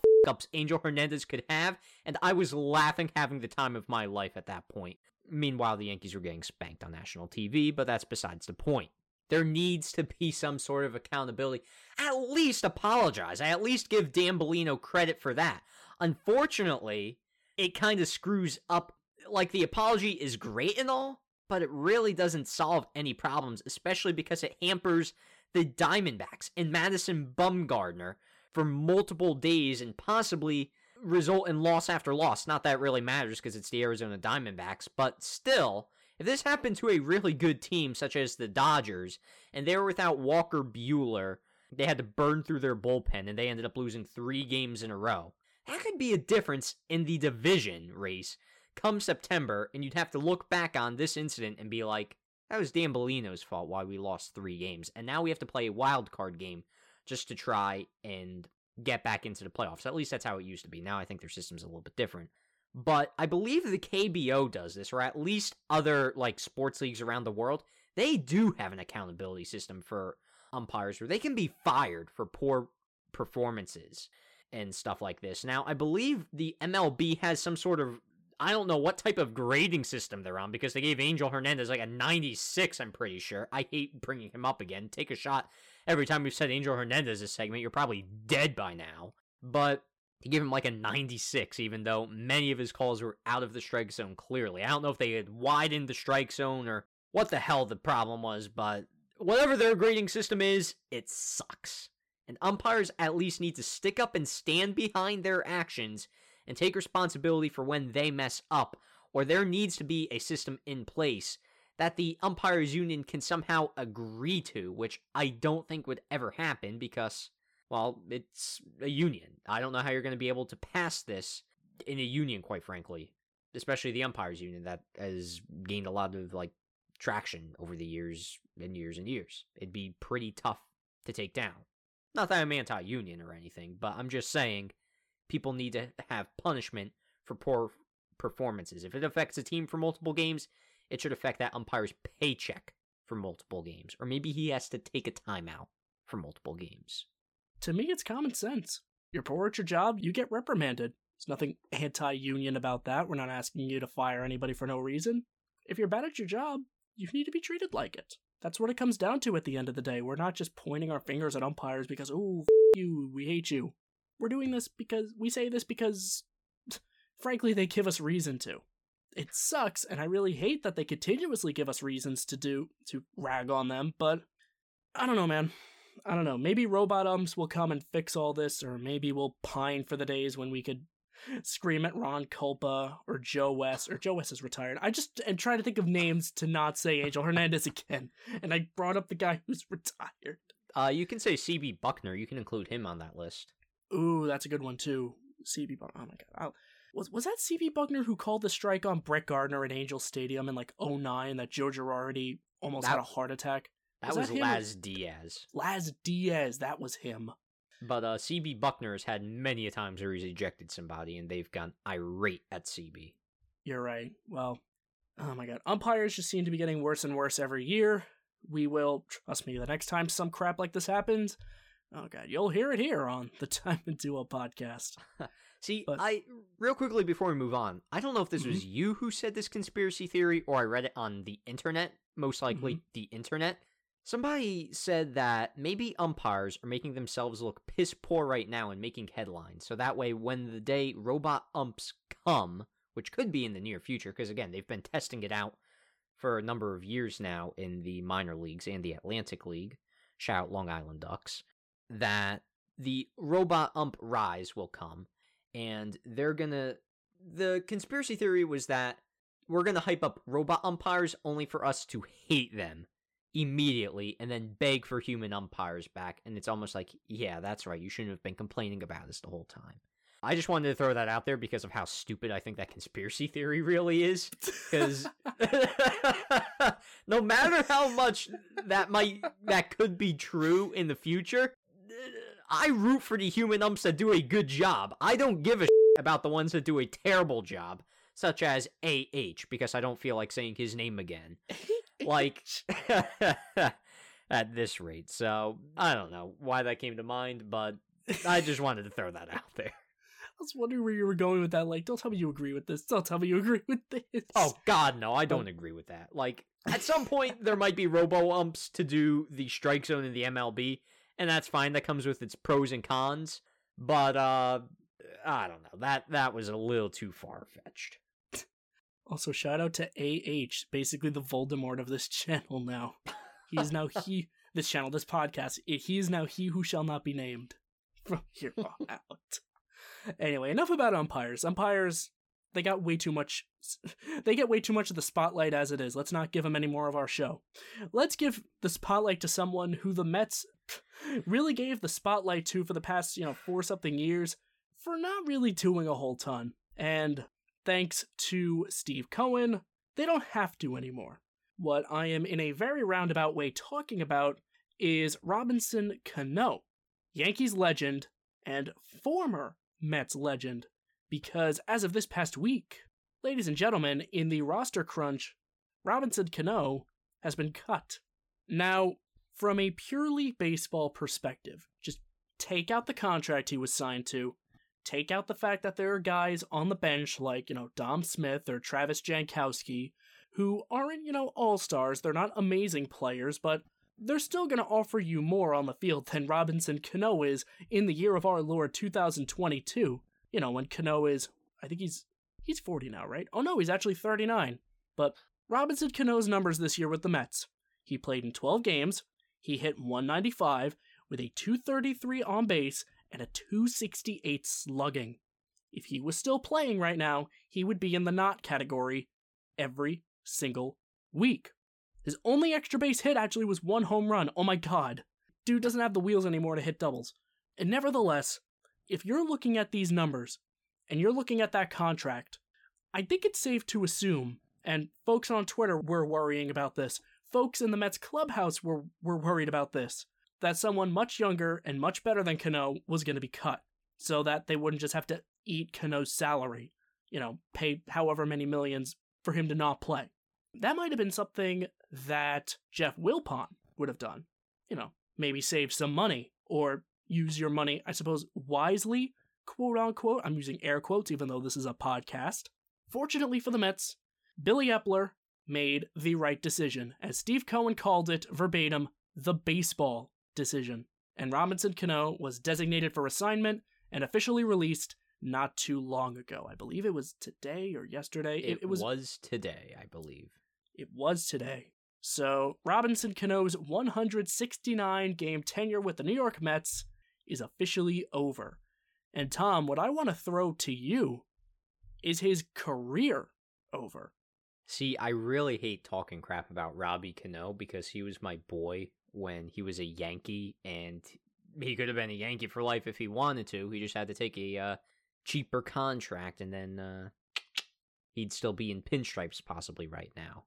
Angel Hernandez could have, and I was laughing having the time of my life at that point. Meanwhile, the Yankees were getting spanked on national TV, but that's besides the point. There needs to be some sort of accountability. At least apologize. I at least give Dan Bellino credit for that. Unfortunately, it kind of screws up. Like, the apology is great and all, but it really doesn't solve any problems, especially because it hampers the Diamondbacks and Madison Bumgarner for multiple days and possibly result in loss after loss. Not that really matters because it's the Arizona Diamondbacks, but still, if this happened to a really good team such as the Dodgers and they were without Walker Buehler, they had to burn through their bullpen and they ended up losing three games in a row. That could be a difference in the division race come September, and you'd have to look back on this incident and be like, that was Dan Bellino's fault why we lost three games. And now we have to play a wild card game just to try and get back into the playoffs. At least that's how it used to be. Now I think their system's a little bit different. But I believe the KBO does this, or at least other like sports leagues around the world. They do have an accountability system for umpires where they can be fired for poor performances and stuff like this. Now, I believe the MLB has some sort of I don't know what type of grading system they're on because they gave Angel Hernandez like a 96, I'm pretty sure. I hate bringing him up again. Take a shot every time we've said Angel Hernandez this segment. You're probably dead by now. But to give him like a 96, even though many of his calls were out of the strike zone clearly. I don't know if they had widened the strike zone or what the hell the problem was, but whatever their grading system is, it sucks. And umpires at least need to stick up and stand behind their actions and take responsibility for when they mess up, or there needs to be a system in place that the umpires union can somehow agree to, which I don't think would ever happen because, well, it's a union. I don't know how you're going to be able to pass this in a union, quite frankly, especially the umpires union that has gained a lot of like traction over the years and years and years. It'd be pretty tough to take down. Not that I'm anti union or anything, but I'm just saying people need to have punishment for poor performances. If it affects a team for multiple games, it should affect that umpire's paycheck for multiple games. Or maybe he has to take a timeout for multiple games. To me, it's common sense. You're poor at your job, you get reprimanded. There's nothing anti union about that. We're not asking you to fire anybody for no reason. If you're bad at your job, you need to be treated like it. That's what it comes down to at the end of the day. We're not just pointing our fingers at umpires because, oh, you, we hate you. We're doing this because we say this because, frankly, they give us reason to. It sucks, and I really hate that they continuously give us reasons to do to rag on them. But I don't know, man. I don't know. Maybe robot ums will come and fix all this, or maybe we'll pine for the days when we could scream at Ron Kulpa or Joe West, or Joe West is retired. I just am trying to think of names to not say Angel Hernandez again, and I brought up the guy who's retired. Uh, you can say CB Bucknor You can include him on that list. Ooh, that's a good one too. CB. Bucknor Oh my god. I'll, was was that CB Bucknor who called the strike on Brett Gardner at Angel Stadium in like 09 that Joe Girardi almost That- had a heart attack? That Was was, that Laz Diaz. Laz Diaz, that was him. But uh, CB Bucknor's had many a times where he's ejected somebody and they've gone irate at CB. You're right. Well, oh my god. Umpires just seem to be getting worse and worse every year. We will, trust me, the next time some crap like this happens, oh god, you'll hear it here on the Diamond Duo podcast. See, But- I real quickly before we move on, I don't know if this was mm-hmm. you who said this conspiracy theory or I read it on the internet, most likely mm-hmm. the internet. Somebody said that maybe umpires are making themselves look piss poor right now and making headlines. So that way when the day robot umps come, which could be in the near future because again, they've been testing it out for a number of years now in the minor leagues and the Atlantic League. Shout out Long Island Ducks. That the robot ump rise will come and they're gonna the conspiracy theory was that we're gonna hype up robot umpires only for us to hate them immediately and then beg for human umpires back and it's almost like yeah that's right you shouldn't have been complaining about this the whole time. I just wanted to throw that out there because of how stupid i think that conspiracy theory really is because no matter how much that might that could be true in the future i root for the human umps that do a good job i don't give a about the ones that do a terrible job such as ah because i don't feel like saying his name again like at this rate so i don't know why that came to mind but i just wanted to throw that out there I was wondering where you were going with that. Like, don't tell me you agree with this. Don't tell me you agree with this. Oh God, no! I don't agree with that. Like at some point, there might be robo umps to do the strike zone in the MLB, and that's fine. That comes with its pros and cons. But uh, I don't know. That that was a little too far fetched. Also, shout out to AH, basically the Voldemort of this channel now. He is now he, this channel, this podcast, he is now he who shall not be named from here on out. Anyway, enough about umpires. Umpires, they got way too much, they get way too much of the spotlight as it is. Let's not give them any more of our show. Let's give the spotlight to someone who the Mets really gave the spotlight to for the past, you know, four something years for not really doing a whole ton. And thanks to Steve Cohen, they don't have to anymore. What I am in a very roundabout way talking about is Robinson Cano, Yankees legend and former Mets legend, because as of this past week, ladies and gentlemen, in the roster crunch, Robinson Cano has been cut. Now, from a purely baseball perspective, just take out the contract he was signed to, take out the fact that there are guys on the bench like, you know, Dom Smith or Travis Jankowski who aren't, you know, all stars. They're not amazing players, but they're still going to offer you more on the field than Robinson Cano is in the year of our Lord 2022. You know, when Cano is, I think he's he's 40 now, right? Oh no, he's actually 39. But Robinson Cano's numbers this year with the Mets. He played in 12 games. He hit 195 with a 233 on base and a 268 slugging. If he was still playing right now, he would be in the not category every single week. His only extra base hit actually was one home run. Oh my god. Dude doesn't have the wheels anymore to hit doubles. And nevertheless, if you're looking at these numbers and you're looking at that contract, I think it's safe to assume, and folks on Twitter were worrying about this, folks in the Mets clubhouse were, were worried about this, that someone much younger and much better than Cano was going to be cut, so that they wouldn't just have to eat Cano's salary, you know, pay however many millions for him to not play. That might have been something that Jeff Wilpon would have done. You know, maybe save some money or use your money, I suppose, wisely, quote unquote. I'm using air quotes, even though this is a podcast. Fortunately for the Mets, Billy Eppler made the right decision, as Steve Cohen called it verbatim, the baseball decision. And Robinson Cano was designated for assignment and officially released not too long ago. I believe it was today or yesterday. It, it was was today, I believe. it was today. So, Robinson Cano's 169 game tenure with the New York Mets is officially over. And Tom, what I want to throw to you is his career over. See, I really hate talking crap about Robbie Cano because he was my boy when he was a Yankee, and he could have been a Yankee for life if he wanted to. He just had to take a uh, cheaper contract, and then uh, he'd still be in pinstripes possibly right now.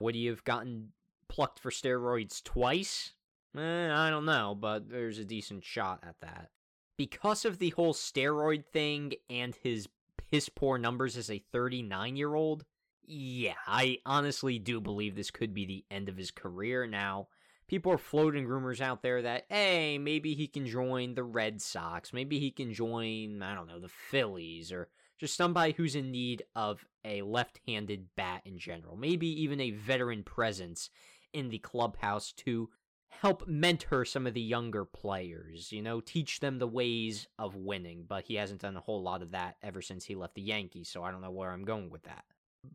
Would he have gotten plucked for steroids twice? Eh, I don't know, but there's a decent shot at that. Because of the whole steroid thing and his piss poor numbers as a 39 year old, yeah, I honestly do believe this could be the end of his career. Now, people are floating rumors out there that, hey, maybe he can join the Red Sox. Maybe he can join, I don't know, the Phillies or just somebody who's in need of a left handed bat in general. Maybe even a veteran presence in the clubhouse to help mentor some of the younger players, you know, teach them the ways of winning. But he hasn't done a whole lot of that ever since he left the Yankees, so I don't know where I'm going with that.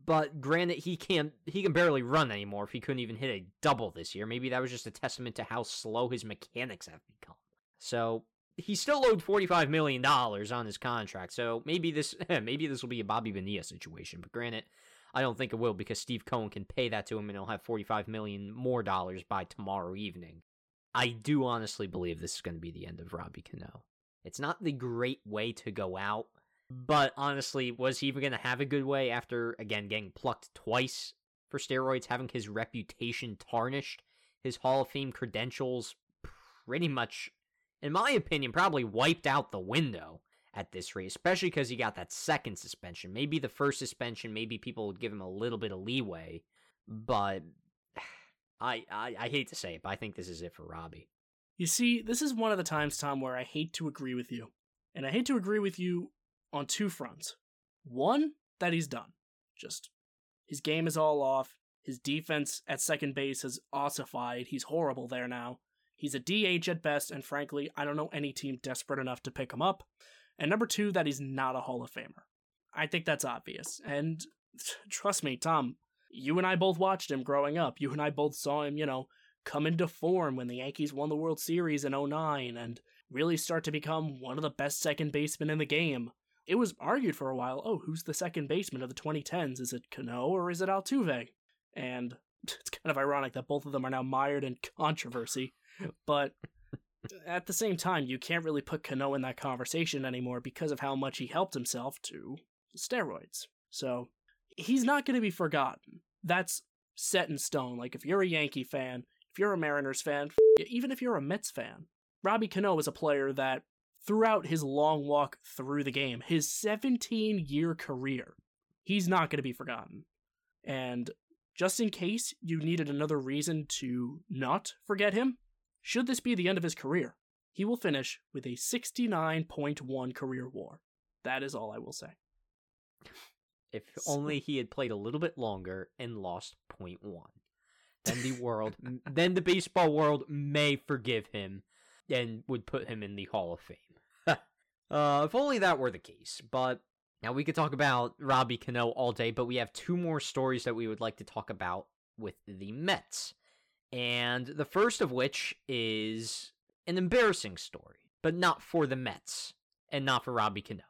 But granted, he can't he can barely run anymore if he couldn't even hit a double this year. Maybe that was just a testament to how slow his mechanics have become. So he still owed $45 million on his contract. So maybe this maybe this will be a Bobby Bonilla situation. But granted, I don't think it will because Steve Cohen can pay that to him and he'll have 45 million more dollars by tomorrow evening. I do honestly believe this is going to be the end of Robbie Cano. It's not the great way to go out, but honestly, was he even going to have a good way after, again, getting plucked twice for steroids, having his reputation tarnished, his Hall of Fame credentials pretty much, in my opinion, probably wiped out the window at this rate, especially because he got that second suspension. Maybe the first suspension, maybe people would give him a little bit of leeway, but I, I, I hate to say it, but I think this is it for Robbie. You see, this is one of the times, Tom, where I hate to agree with you. And I hate to agree with you on two fronts. One, that he's done. Just his game is all off. His defense at second base has ossified. He's horrible there now. He's a DH at best, and frankly, I don't know any team desperate enough to pick him up. And number two, that he's not a Hall of Famer. I think that's obvious. And trust me, Tom, you and I both watched him growing up. You and I both saw him, you know, come into form when the Yankees won the World Series in 09 and really start to become one of the best second basemen in the game. It was argued for a while oh, who's the second baseman of the 2010s? Is it Cano or is it Altuve? And it's kind of ironic that both of them are now mired in controversy. But at the same time, you can't really put Cano in that conversation anymore because of how much he helped himself to steroids. So he's not going to be forgotten. That's set in stone. Like if you're a Yankee fan, if you're a Mariners fan, even if you're a Mets fan, Robbie Cano is a player that throughout his long walk through the game, his 17 year career, he's not going to be forgotten. And just in case you needed another reason to not forget him, should this be the end of his career, he will finish with a 69.1 career war. That is all I will say. If only he had played a little bit longer and lost point one. Then the world, then the baseball world may forgive him and would put him in the Hall of Fame. Uh, if only that were the case. But now we could talk about Robbie Cano all day, but we have two more stories that we would like to talk about with the Mets. And the first of which is an embarrassing story, but not for the Mets and not for Robbie Cano.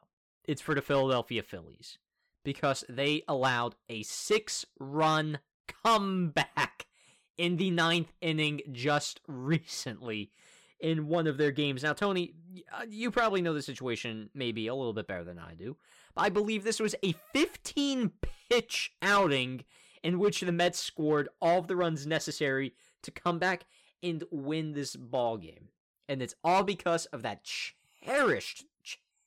It's for the Philadelphia Phillies because they allowed a six run comeback in the ninth inning just recently in one of their games. Now, Tony, uh, you probably know the situation maybe a little bit better than I do. I believe this was a 15 pitch outing in which the Mets scored all of the runs necessary to come back and win this ball game. And it's all because of that cherished,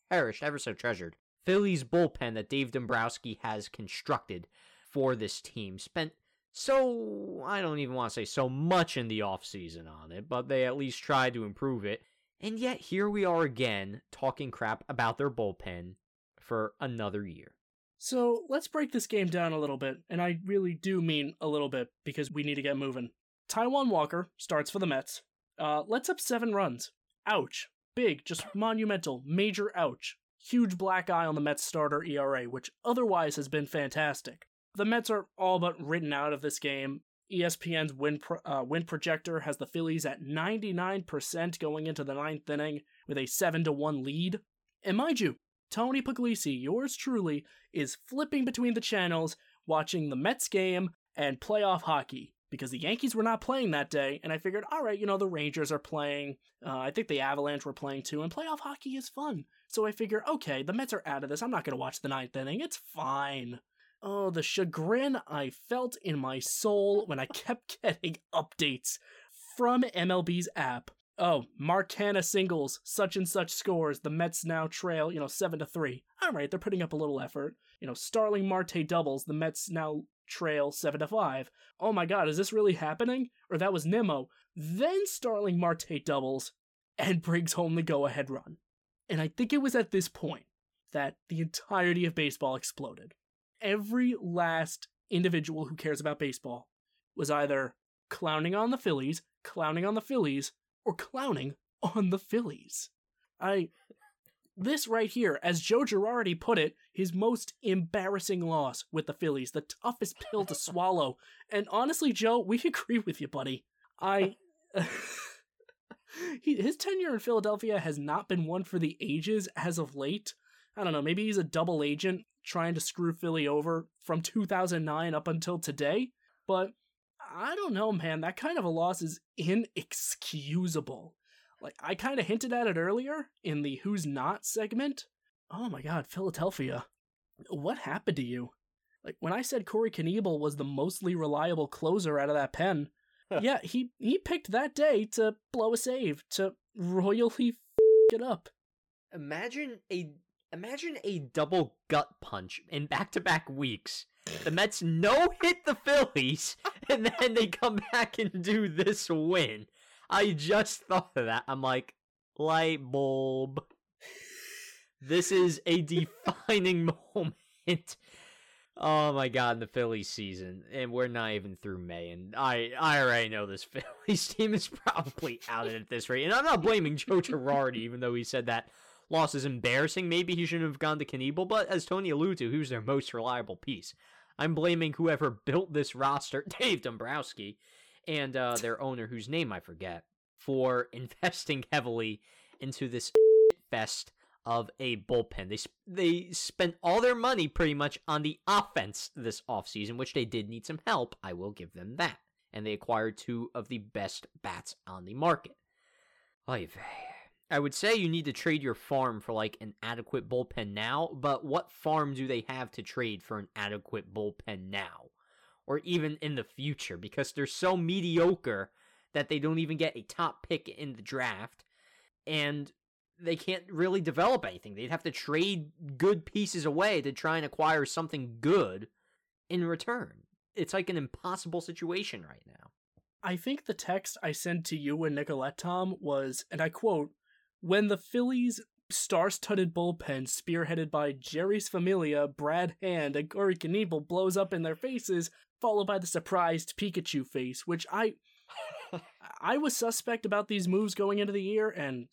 cherished, ever so treasured Phillies bullpen that Dave Dombrowski has constructed for this team. Spent so, I don't even want to say so much in the offseason on it, but they at least tried to improve it. And yet, here we are again talking crap about their bullpen for another year. So, let's break this game down a little bit, and I really do mean a little bit because we need to get moving. Taijuan Walker starts for the Mets. Uh, lets up seven runs. Ouch. Big, just monumental, major ouch. Huge black eye on the Mets starter ERA, which otherwise has been fantastic. The Mets are all but written out of this game. ESPN's win, pro- uh, win projector has the Phillies at 99% going into the ninth inning with a 7 to 1 lead. And mind you, Tony Puglisi, yours truly, is flipping between the channels watching the Mets game and playoff hockey because the Yankees were not playing that day, and I figured, all right, you know, the Rangers are playing. Uh, I think the Avalanche were playing too, and playoff hockey is fun. So I figure, okay, the Mets are out of this. I'm not going to watch the ninth inning. It's fine. Oh, the chagrin I felt in my soul when I kept getting updates from MLB's app. Oh, Mark Canha singles, such and such scores. The Mets now trail, you know, 7 to 3. All right, they're putting up a little effort. You know, Starling Marte doubles. The Mets now trail 7 to 5. Oh my god, is this really happening? Or that was Nimmo. Then Starling Marte doubles and brings home the go ahead run. And I think it was at this point that the entirety of baseball exploded. Every last individual who cares about baseball was either clowning on the Phillies, clowning on the Phillies, or clowning on the Phillies. I this right here, as Joe Girardi put it, his most embarrassing loss with the Phillies, the toughest pill to swallow. And honestly, Joe, we agree with you, buddy. I. his tenure in Philadelphia has not been one for the ages as of late. I don't know, maybe he's a double agent trying to screw Philly over from 2009 up until today, but I don't know, man. That kind of a loss is inexcusable. Like I kind of hinted at it earlier in the Who's Not segment. Oh my god, Philadelphia. What happened to you? Like when I said Corey Knebel was the mostly reliable closer out of that pen, yeah, he he picked that day to blow a save to royally f- it up. Imagine a imagine a double gut punch in back-to-back weeks. The Mets no hit the Phillies, and then they come back and do this win. I just thought of that. I'm like, light bulb. This is a defining moment. Oh my god, in the Phillies season, and we're not even through May, and I I already know this Phillies team is probably out at this rate. And I'm not blaming Joe Girardi, even though he said that loss is embarrassing. Maybe he shouldn't have gone to Knebel, but as Tony alluded to, who's their most reliable piece? I'm blaming whoever built this roster, Dave Dombrowski, and uh, their owner, whose name I forget, for investing heavily into this fest of a bullpen. They they spent all their money pretty much on the offense this offseason, which they did need some help. I will give them that. And they acquired two of the best bats on the market. Oy I would say you need to trade your farm for like an adequate bullpen now, but what farm do they have to trade for an adequate bullpen now? Or even in the future? Because they're so mediocre that they don't even get a top pick in the draft. And they can't really develop anything. They'd have to trade good pieces away to try and acquire something good in return. It's like an impossible situation right now. I think the text I sent to you and Nicolette Tom was, and I quote, when the Phillies star-studded bullpen spearheaded by Jeurys Familia, Brad Hand, and Corey Knebel blows up in their faces, followed by the surprised Pikachu face, which I I was suspect about these moves going into the year, and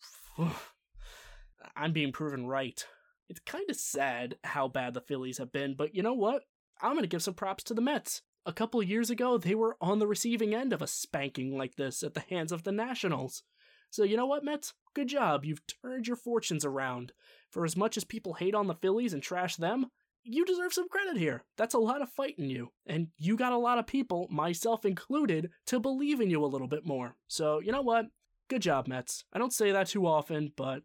I'm being proven right. It's kind of sad how bad the Phillies have been, but you know what? I'm going to give some props to the Mets. A couple years ago, they were on the receiving end of a spanking like this at the hands of the Nationals. So, you know what, Mets? Good job. You've turned your fortunes around. For as much as people hate on the Phillies and trash them, you deserve some credit here. That's a lot of fight in you. And you got a lot of people, myself included, to believe in you a little bit more. So, you know what? Good job, Mets. I don't say that too often, but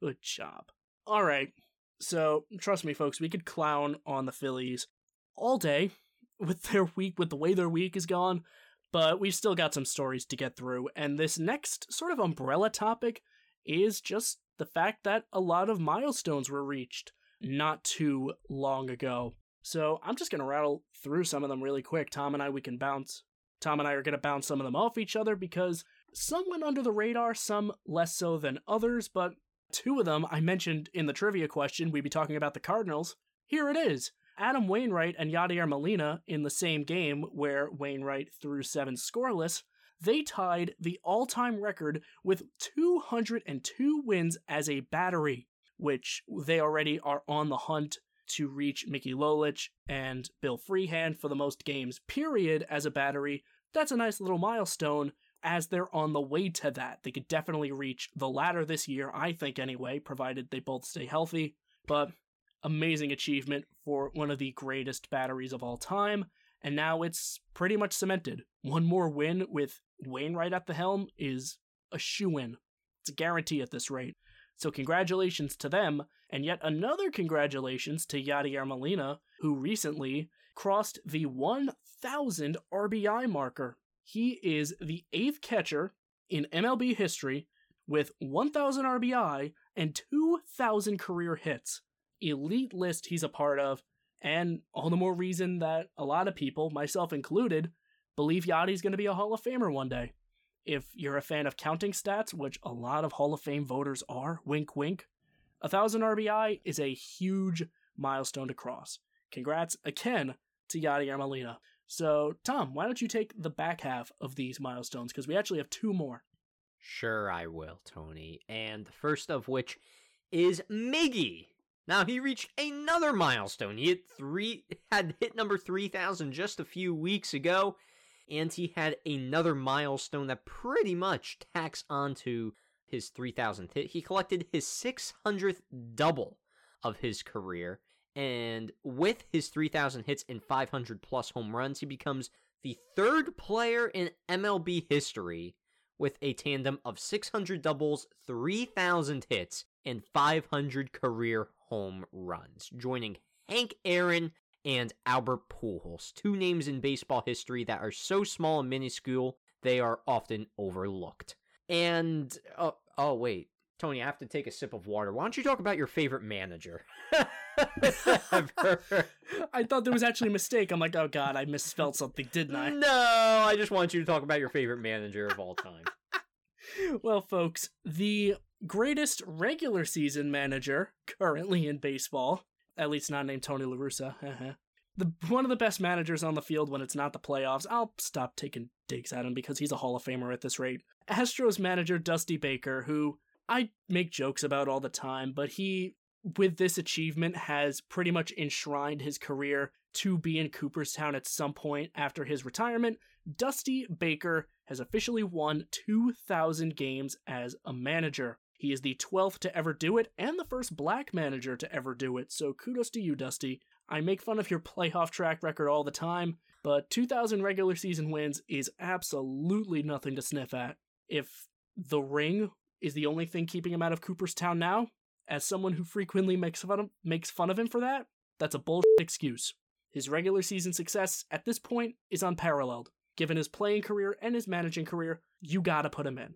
good job. All right. So, trust me, folks, we could clown on the Phillies all day with their week, with the way their week is gone, but we've still got some stories to get through. And this next sort of umbrella topic is just the fact that a lot of milestones were reached not too long ago. So I'm just going to rattle through some of them really quick. Tom and I, we can bounce. Tom and I are going to bounce some of them off each other because some went under the radar, some less so than others, but two of them I mentioned in the trivia question. We'd be talking about the Cardinals. Here it is. Adam Wainwright and Yadier Molina in the same game where Wainwright threw seven scoreless, they tied the all time record with 202 wins as a battery which they already are on the hunt to reach Mickey Lolich and Bill Freehan for the most games, period, as a battery. That's a nice little milestone as they're on the way to that. They could definitely reach the latter this year, I think, anyway, provided they both stay healthy. But amazing achievement for one of the greatest batteries of all time. and now it's pretty much cemented. One more win with Wainwright at the helm is a shoe in. It's a guarantee at this rate. So congratulations to them, and yet another congratulations to Yadier Molina, who recently crossed the 1,000 RBI marker. He is the eighth catcher in MLB history with 1,000 RBI and 2,000 career hits. Elite list he's a part of, and all the more reason that a lot of people, myself included, believe Yadi's going to be a Hall of Famer one day. If you're a fan of counting stats, which a lot of Hall of Fame voters are, wink wink, a thousand RBI is a huge milestone to cross. Congrats again to Yadier Molina. So, Tom, why don't you take the back half of these milestones? Because we actually have two more. Sure, I will, Tony. And the first of which is Miggy. Now he reached another milestone. He hit three had hit number three thousand just a few weeks ago, and he had another milestone that pretty much tacks onto his 3000th hit. He collected his 600th double of his career, and with his 3000 hits and 500 plus home runs, he becomes the third player in MLB history with a tandem of 600 doubles, 3000 hits, and 500 career home runs, joining Hank Aaron and Albert Pujols, two names in baseball history that are so small and minuscule they are often overlooked. And oh, oh wait, Tony, I have to take a sip of water. Why don't you talk about your favorite manager? I thought there was actually a mistake. I'm like, oh god, I misspelled something, didn't I? No, I just want you to talk about your favorite manager of all time. well, folks, the greatest regular season manager currently in baseball at least not named Tony La Russa. Uh-huh, the one of the best managers on the field when it's not the playoffs. I'll stop taking digs at him because he's a Hall of Famer at this rate. Astros manager Dusty Baker, who I make jokes about all the time, but he with this achievement has pretty much enshrined his career to be in Cooperstown at some point after his retirement. Dusty Baker has officially won 2,000 games as a manager. He is the 12th to ever do it and the first black manager to ever do it, so kudos to you, Dusty. I make fun of your playoff track record all the time, but 2,000 regular season wins is absolutely nothing to sniff at. If the ring is the only thing keeping him out of Cooperstown now, as someone who frequently makes fun of, makes fun of him for that, that's a bullshit excuse. His regular season success at this point is unparalleled. Given his playing career and his managing career, you gotta put him in.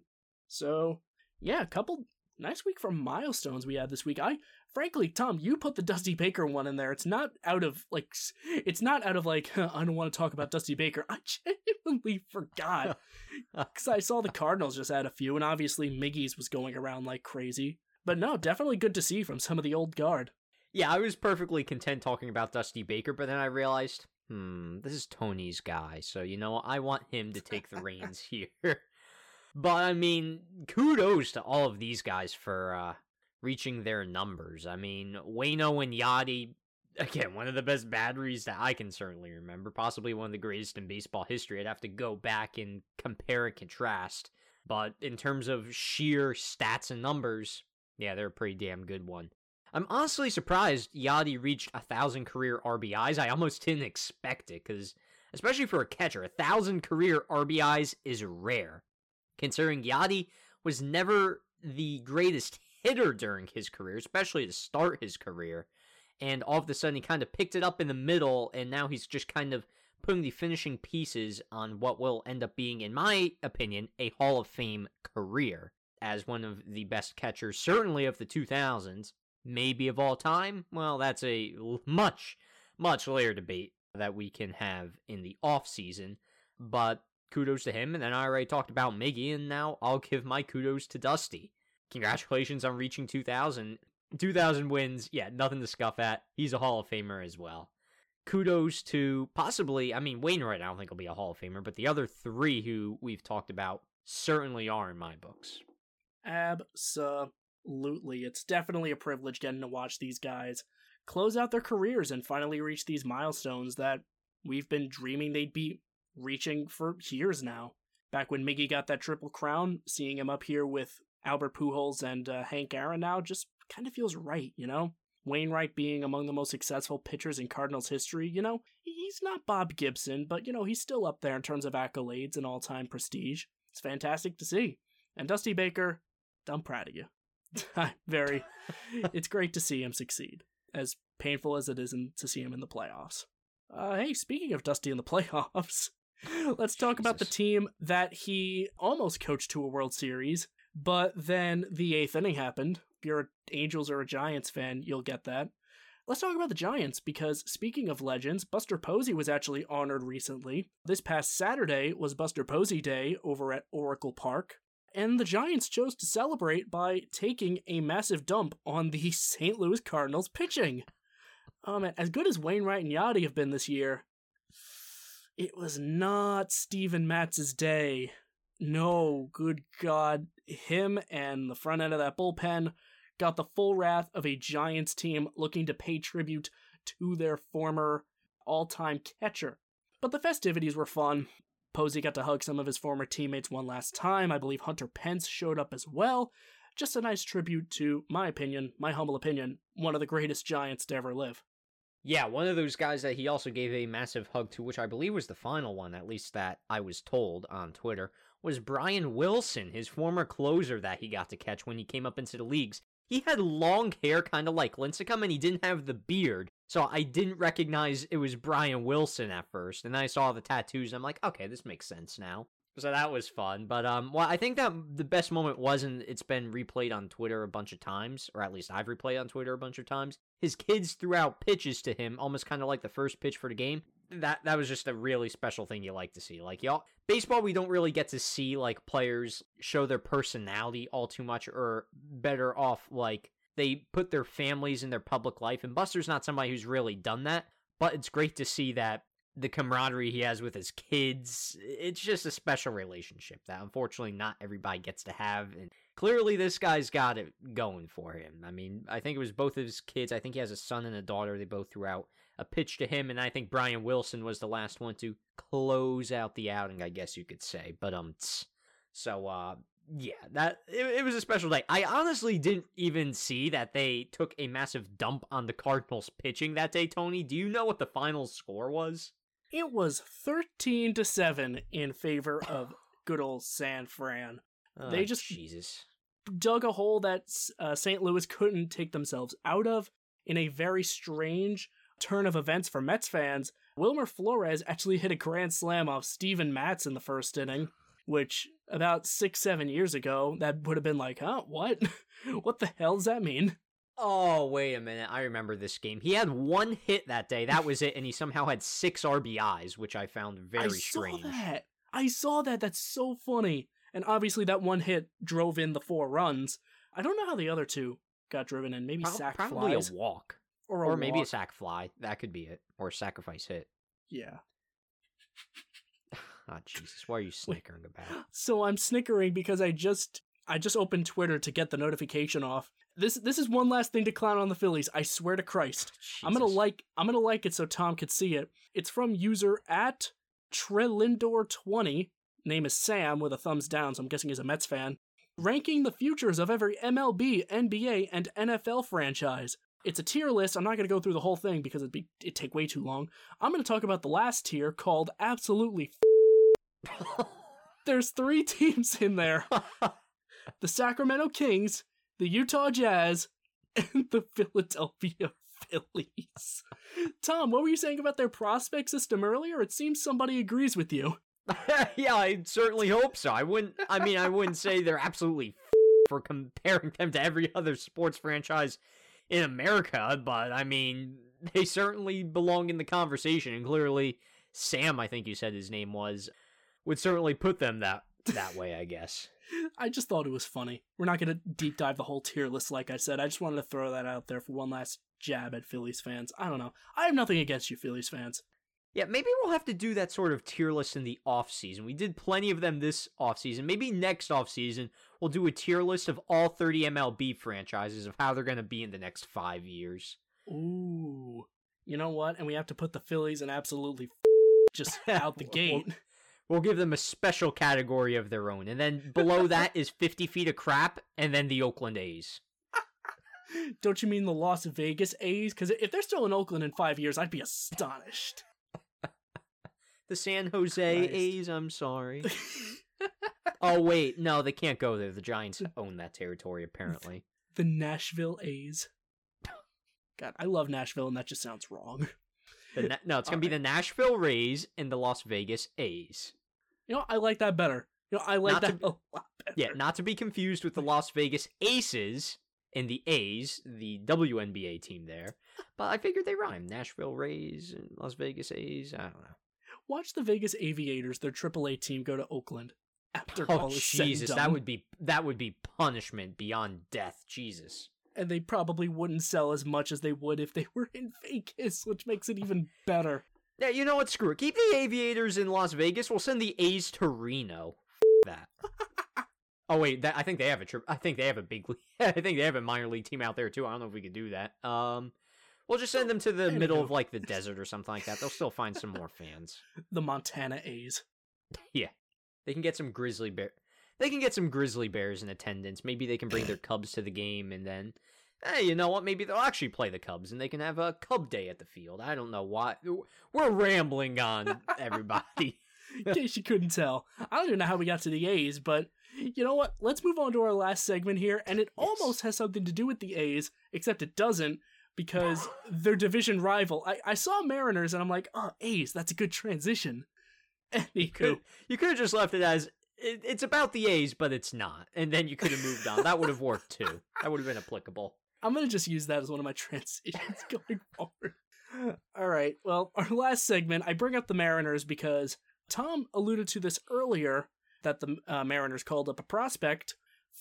So, yeah, a couple nice week for milestones we had this week. I frankly, Tom, you put the Dusty Baker one in there. It's not out of like it's not out of like I don't want to talk about Dusty Baker. I genuinely forgot because I saw the Cardinals just had a few, and obviously Miggy's was going around like crazy. But no, definitely good to see from some of the old guard. Yeah, I was perfectly content talking about Dusty Baker, but then I realized, hmm, this is Tony's guy, so you know I want him to take the reins here. But I mean, kudos to all of these guys for uh, reaching their numbers. I mean, Waino and Yadi, again, one of the best batteries that I can certainly remember, possibly one of the greatest in baseball history. I'd have to go back and compare and contrast. But in terms of sheer stats and numbers, yeah, they're a pretty damn good one. I'm honestly surprised Yadi reached a thousand career RBIs. I almost didn't expect it because, especially for a catcher, a thousand career RBIs is rare considering Yadi was never the greatest hitter during his career, especially to start his career. And all of a sudden, he kind of picked it up in the middle, and now he's just kind of putting the finishing pieces on what will end up being, in my opinion, a Hall of Fame career as one of the best catchers, certainly of the 2000s, maybe of all time. Well, that's a much, much later debate that we can have in the off season. But kudos to him. And then I already talked about Miggy, and now I'll give my kudos to Dusty. Congratulations on reaching 2,000. 2,000 wins, yeah, nothing to scuff at. He's a Hall of Famer as well. Kudos to possibly, I mean, Wainwright, I don't think will be a Hall of Famer, but the other three who we've talked about certainly are in my books. Absolutely. It's definitely a privilege getting to watch these guys close out their careers and finally reach these milestones that we've been dreaming they'd be reaching for years now. Back when Miggy got that triple crown, seeing him up here with Albert Pujols and uh, Hank Aaron now just kind of feels right, you know? Wainwright being among the most successful pitchers in Cardinals history, you know, he's not Bob Gibson, but you know, he's still up there in terms of accolades and all time prestige. It's fantastic to see. And Dusty Baker, I'm proud of you. I'm very, it's great to see him succeed, as painful as it is in, to see him in the playoffs. Uh, hey, speaking of Dusty in the playoffs, let's talk about the team that he almost coached to a World Series, but then the eighth inning happened. If you're an Angels or a Giants fan, you'll get that. Let's talk about the Giants because speaking of legends, Buster Posey was actually honored recently. This past Saturday was Buster Posey Day over at Oracle Park, and the Giants chose to celebrate by taking a massive dump on the St. Louis Cardinals pitching. Oh man, as good as Wainwright and Yadi have been this year, it was not Steven Matz's day. No, good God. Him and the front end of that bullpen got the full wrath of a Giants team looking to pay tribute to their former all time catcher. But the festivities were fun. Posey got to hug some of his former teammates one last time. I believe Hunter Pence showed up as well. Just a nice tribute to, my opinion, my humble opinion, one of the greatest Giants to ever live. Yeah, one of those guys that he also gave a massive hug to, which I believe was the final one, at least that I was told on Twitter, was Brian Wilson, his former closer that he got to catch when he came up into the leagues he had long hair, kind of like Lincecum, and he didn't have the beard. So I didn't recognize it was Brian Wilson at first. And then I saw the tattoos, and I'm like, okay, this makes sense now. So that was fun. But um, well, I think that the best moment wasn't. It's been replayed on Twitter a bunch of times, or at least I've replayed on Twitter a bunch of times. His kids threw out pitches to him, almost kind of like the first pitch for the game. That that was just a really special thing you like to see. Like y'all baseball we don't really get to see like players show their personality all too much or better off like they put their families in their public life. And Buster's not somebody who's really done that, but it's great to see that the camaraderie he has with his kids, it's just a special relationship that unfortunately not everybody gets to have. And clearly this guy's got it going for him. I mean, I think it was both of his kids. I think he has a son and a daughter. They both threw out a pitch to him, and I think Brian Wilson was the last one to close out the outing, I guess you could say. But um, so uh, yeah, that it, it was a special day. I honestly didn't even see that they took a massive dump on the Cardinals pitching that day. Tony, do you know what the final score was? It was thirteen to seven in favor of good old San Fran. Oh, they just Jesus dug a hole that uh, St. Louis couldn't take themselves out of in a very strange turn of events for Mets fans, Wilmer Flores actually hit a grand slam off Steven Matz in the first inning, which about six, seven years ago, that would have been like, huh, what? what the hell does that mean? Oh, wait a minute. I remember this game. He had one hit that day. That was it. And he somehow had six RBIs, which I found very I strange. I saw that. I saw that. That's so funny. And obviously, that one hit drove in the four runs. I don't know how the other two got driven in. Maybe Pro- sack probably flies. a walk or, or maybe a sack fly. That could be it, or a sacrifice hit. Yeah. oh Jesus, why are you snickering about? So I'm snickering because I just I just opened Twitter to get the notification off. This this is one last thing to clown on the Phillies. I swear to Christ. Jesus. I'm gonna like I'm gonna like it so Tom could see it. It's from user at Trelindor20. Name is Sam with a thumbs down, so I'm guessing he's a Mets fan. Ranking the futures of every MLB, NBA, and NFL franchise. It's a tier list. I'm not going to go through the whole thing because it'd be it'd take way too long. I'm going to talk about the last tier called absolutely. There's three teams in there: the Sacramento Kings, the Utah Jazz, and the Philadelphia Phillies. Tom, what were you saying about their prospect system earlier? It seems somebody agrees with you. yeah, I certainly hope so. I wouldn't. I mean, I wouldn't say they're absolutely for comparing them to every other sports franchise in America, but I mean, they certainly belong in the conversation, and clearly, Sam, I think you said his name was, would certainly put them that that way, I guess. I just thought it was funny. We're not going to deep dive the whole tier list, like I said. I just wanted to throw that out there for one last jab at Phillies fans. I don't know. I have nothing against you, Phillies fans. Yeah, maybe we'll have to do that sort of tier list in the off season. We did plenty of them this off season. Maybe next off season we'll do a tier list of all 30 MLB franchises of how they're going to be in the next 5 years. Ooh. You know what? And we have to put the Phillies in absolutely just out the gate. We'll, we'll give them a special category of their own. And then below that is 50 feet of crap and then the Oakland A's. Don't you mean the Las Vegas A's? Because if they're still in Oakland in five years, I'd be astonished. The San Jose Christ. A's, I'm sorry. oh, wait. No, they can't go there. The Giants own that territory, apparently. the Nashville A's. God, I love Nashville, and that just sounds wrong. The Na- no, it's going to be the Nashville Rays and the Las Vegas A's. You know, I like that better. You know, I like Not that a lot better. Yeah, not to be confused with the Las Vegas Aces and the A's, the WNBA team there. But I figured they rhyme. Nashville Rays and Las Vegas A's. I don't know. Watch the Vegas Aviators, their AAA team, go to Oakland after Oh all is said and Jesus, done. that would be that would be punishment beyond death. Jesus. and they probably wouldn't sell as much as they would if they were in Vegas, which makes it even better. Yeah, you know what? Screw it. Keep the Aviators in Las Vegas. We'll send the A's to Reno. F- that. oh wait, that I think they have a trip. I think they have a big league. I think they have a minor league team out there too. I don't know if we could do that. Um, we'll just send them to the middle of like the desert or something like that. They'll still find some more fans. The Montana A's. Yeah. They can get some grizzly bear. They can get some grizzly bears in attendance. Maybe they can bring their cubs to the game, and then, hey, you know what? Maybe they'll actually play the Cubs, and they can have a Cub Day at the field. I don't know why. We're rambling on everybody. In case you couldn't tell, I don't even know how we got to the A's, but you know what? Let's move on to our last segment here, and it Yes. almost has something to do with the A's, except it doesn't because their division rival. I, I saw Mariners, and I'm like, oh, A's, that's a good transition. Anywho, could you could have just left it as it, it's about the A's, but it's not, and then you could have moved on. That would have worked too. That would have been applicable. I'm gonna just use that as one of my transitions going forward. All right. Well, our last segment, I bring up the Mariners because Tom alluded to this earlier that the uh, Mariners called up a prospect.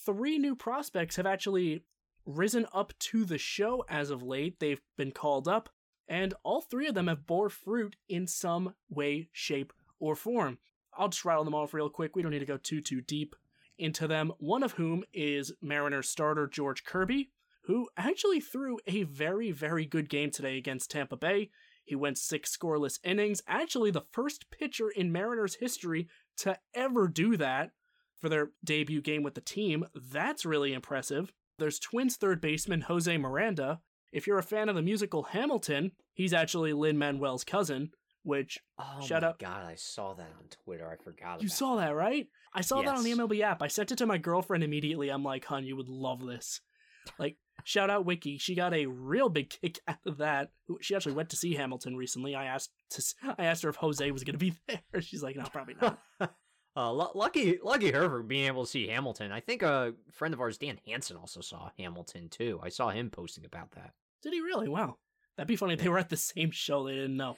Three new prospects have actually risen up to the show as of late. They've been called up, and all three of them have bore fruit in some way, shape, or form. I'll just rattle them off real quick. We don't need to go too too deep into them. One of whom is Mariners starter George Kirby, who actually threw a very very good game today against Tampa Bay. He went six scoreless innings. Actually, the first pitcher in Mariners history to ever do that for their debut game with the team. That's really impressive. There's Twins third baseman Jose Miranda. If you're a fan of the musical Hamilton, he's actually Lin Manuel's cousin, which Oh Shut up. god, I saw that on Twitter. I forgot. you saw that, right? I saw that on the MLB app. I sent it to my girlfriend immediately. I'm like, "Hun, you would love this." Like, shout out Wiki. She got a real big kick out of that. She actually went to see Hamilton recently. I asked to, I asked her if Jose was going to be there. She's like, "No, probably not." uh, lu- lucky, lucky her for being able to see Hamilton. I think a friend of ours, Dan Hansen, also saw Hamilton too. I saw him posting about that. Did he really? Wow. That'd be funny they were at the same show. They didn't know.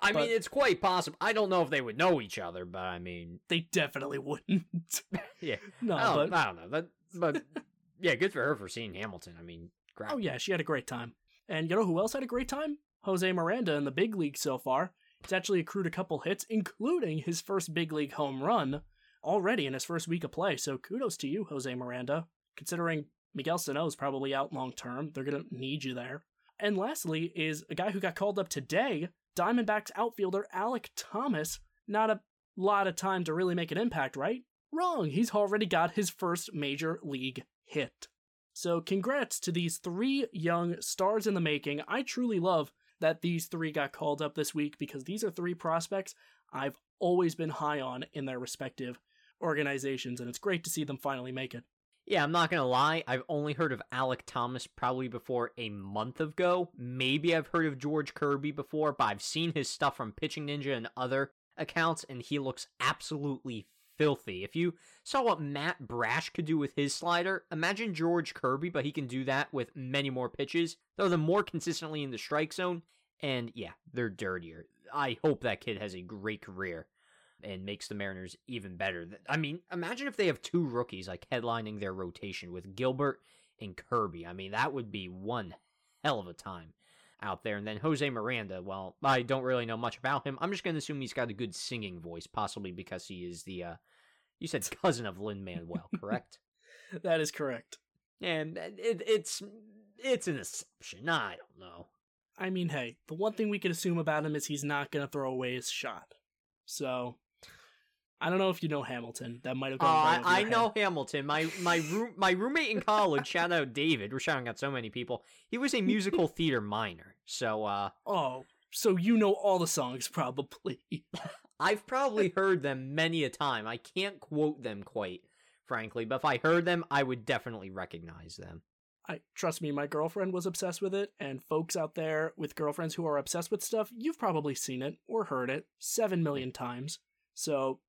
I But- mean, it's quite possible. I don't know if they would know each other, but I mean, They definitely wouldn't. yeah, no, I, don't, but I don't know. That, but yeah, good for her for seeing Hamilton. I mean, crap. Oh yeah, she had a great time. And you know who else had a great time? Jose Miranda in the big league so far. He's actually accrued a couple hits, including his first big league home run already in his first week of play. So kudos to you, Jose Miranda. Considering Miguel Sano is probably out long term, they're gonna need you there. And lastly is a guy who got called up today, Diamondbacks outfielder Alek Thomas. Not a lot of time to really make an impact, right? Wrong. He's already got his first major league hit. So, congrats to these three young stars in the making. I truly love that these three got called up this week because these are three prospects I've always been high on in their respective organizations, and it's great to see them finally make it. Yeah, I'm not gonna lie. I've only heard of Alek Thomas probably before a month ago. Maybe I've heard of George Kirby before, but I've seen his stuff from Pitching Ninja and other accounts, and he looks absolutely filthy. If you saw what Matt Brash could do with his slider, imagine George Kirby, but he can do that with many more pitches. Throw them more consistently in the strike zone, and yeah, they're dirtier. I hope that kid has a great career and makes the Mariners even better. I mean, imagine if they have two rookies like headlining their rotation with Gilbert and Kirby. I mean, that would be one hell of a time out there. And then Jose Miranda, well, I don't really know much about him. I'm just going to assume he's got a good singing voice, possibly because he is the, uh, you said cousin of Lin Manuel, correct? That is correct. and it, it's, it's an assumption. I don't know. I mean, hey, the one thing we can assume about him is he's not going to throw away his shot. So, I don't know if you know Hamilton. That might have Oh, gone. I, I know. Hamilton. My my room my roommate in college. shout out David. We're shouting out so many people. He was a musical theater minor. So uh, Oh, so you know all the songs probably. I've probably heard them many a time. I can't quote them quite, frankly, but if I heard them, I would definitely recognize them. I trust me, my girlfriend was obsessed with it, and folks out there with girlfriends who are obsessed with stuff, you've probably seen it or heard it seven million times. So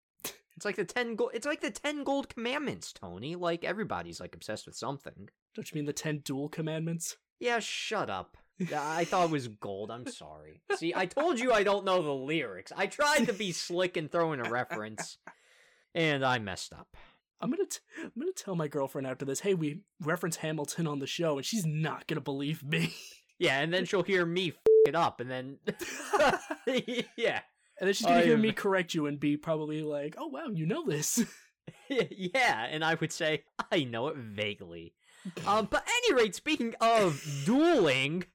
It's like the ten gold. It's like the ten gold commandments, Tony. Like everybody's like obsessed with something. don't you mean the ten duel commandments? Yeah, shut up. I thought it was gold. I'm sorry. See, I told you I don't know the lyrics. I tried to be slick and throw in a reference, and I messed up. I'm gonna t- I'm gonna tell my girlfriend after this. Hey, we reference Hamilton on the show, and she's not gonna believe me. Yeah, and then she'll hear me f- it up, and then yeah, And then she's gonna hear me correct you and be probably like, "Oh wow, you know this." yeah, and I would say I know it vaguely. Um, but at any rate, speaking of dueling,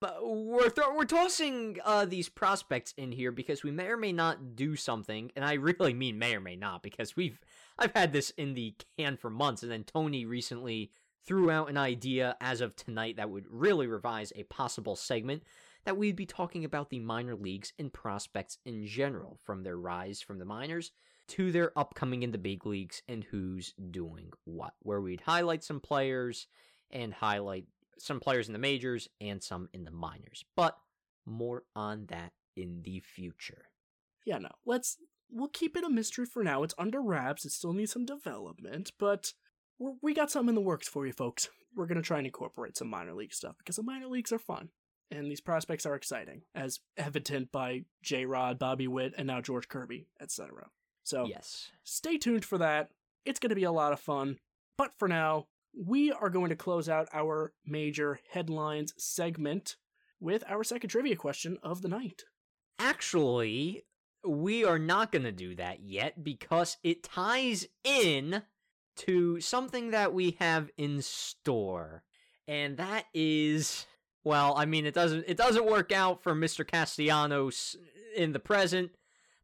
but we're th- we're tossing uh these prospects in here because we may or may not do something, and I really mean may or may not because we've I've had this in the can for months, and then Tony recently threw out an idea as of tonight that would really revise a possible segment that we'd be talking about the minor leagues and prospects in general, from their rise from the minors to their upcoming in the big leagues and who's doing what, where we'd highlight some players and highlight some players in the majors and some in the minors. But more on that in the future. yeah, no. Let's we'll keep it a mystery for now. It's under wraps. It still needs some development, but we got something in the works for you, folks. We're gonna try and incorporate some minor league stuff because the minor leagues are fun and these prospects are exciting, as evident by J. Rod, Bobby Witt, and now George Kirby, etc. So Yes. stay tuned for that. It's going to be a lot of fun. But for now, we are going to close out our major headlines segment with our second trivia question of the night. Actually, we are not going to do that yet because it ties in to something that we have in store. And that is well, I mean it doesn't it doesn't work out for Mr. Castellanos in the present,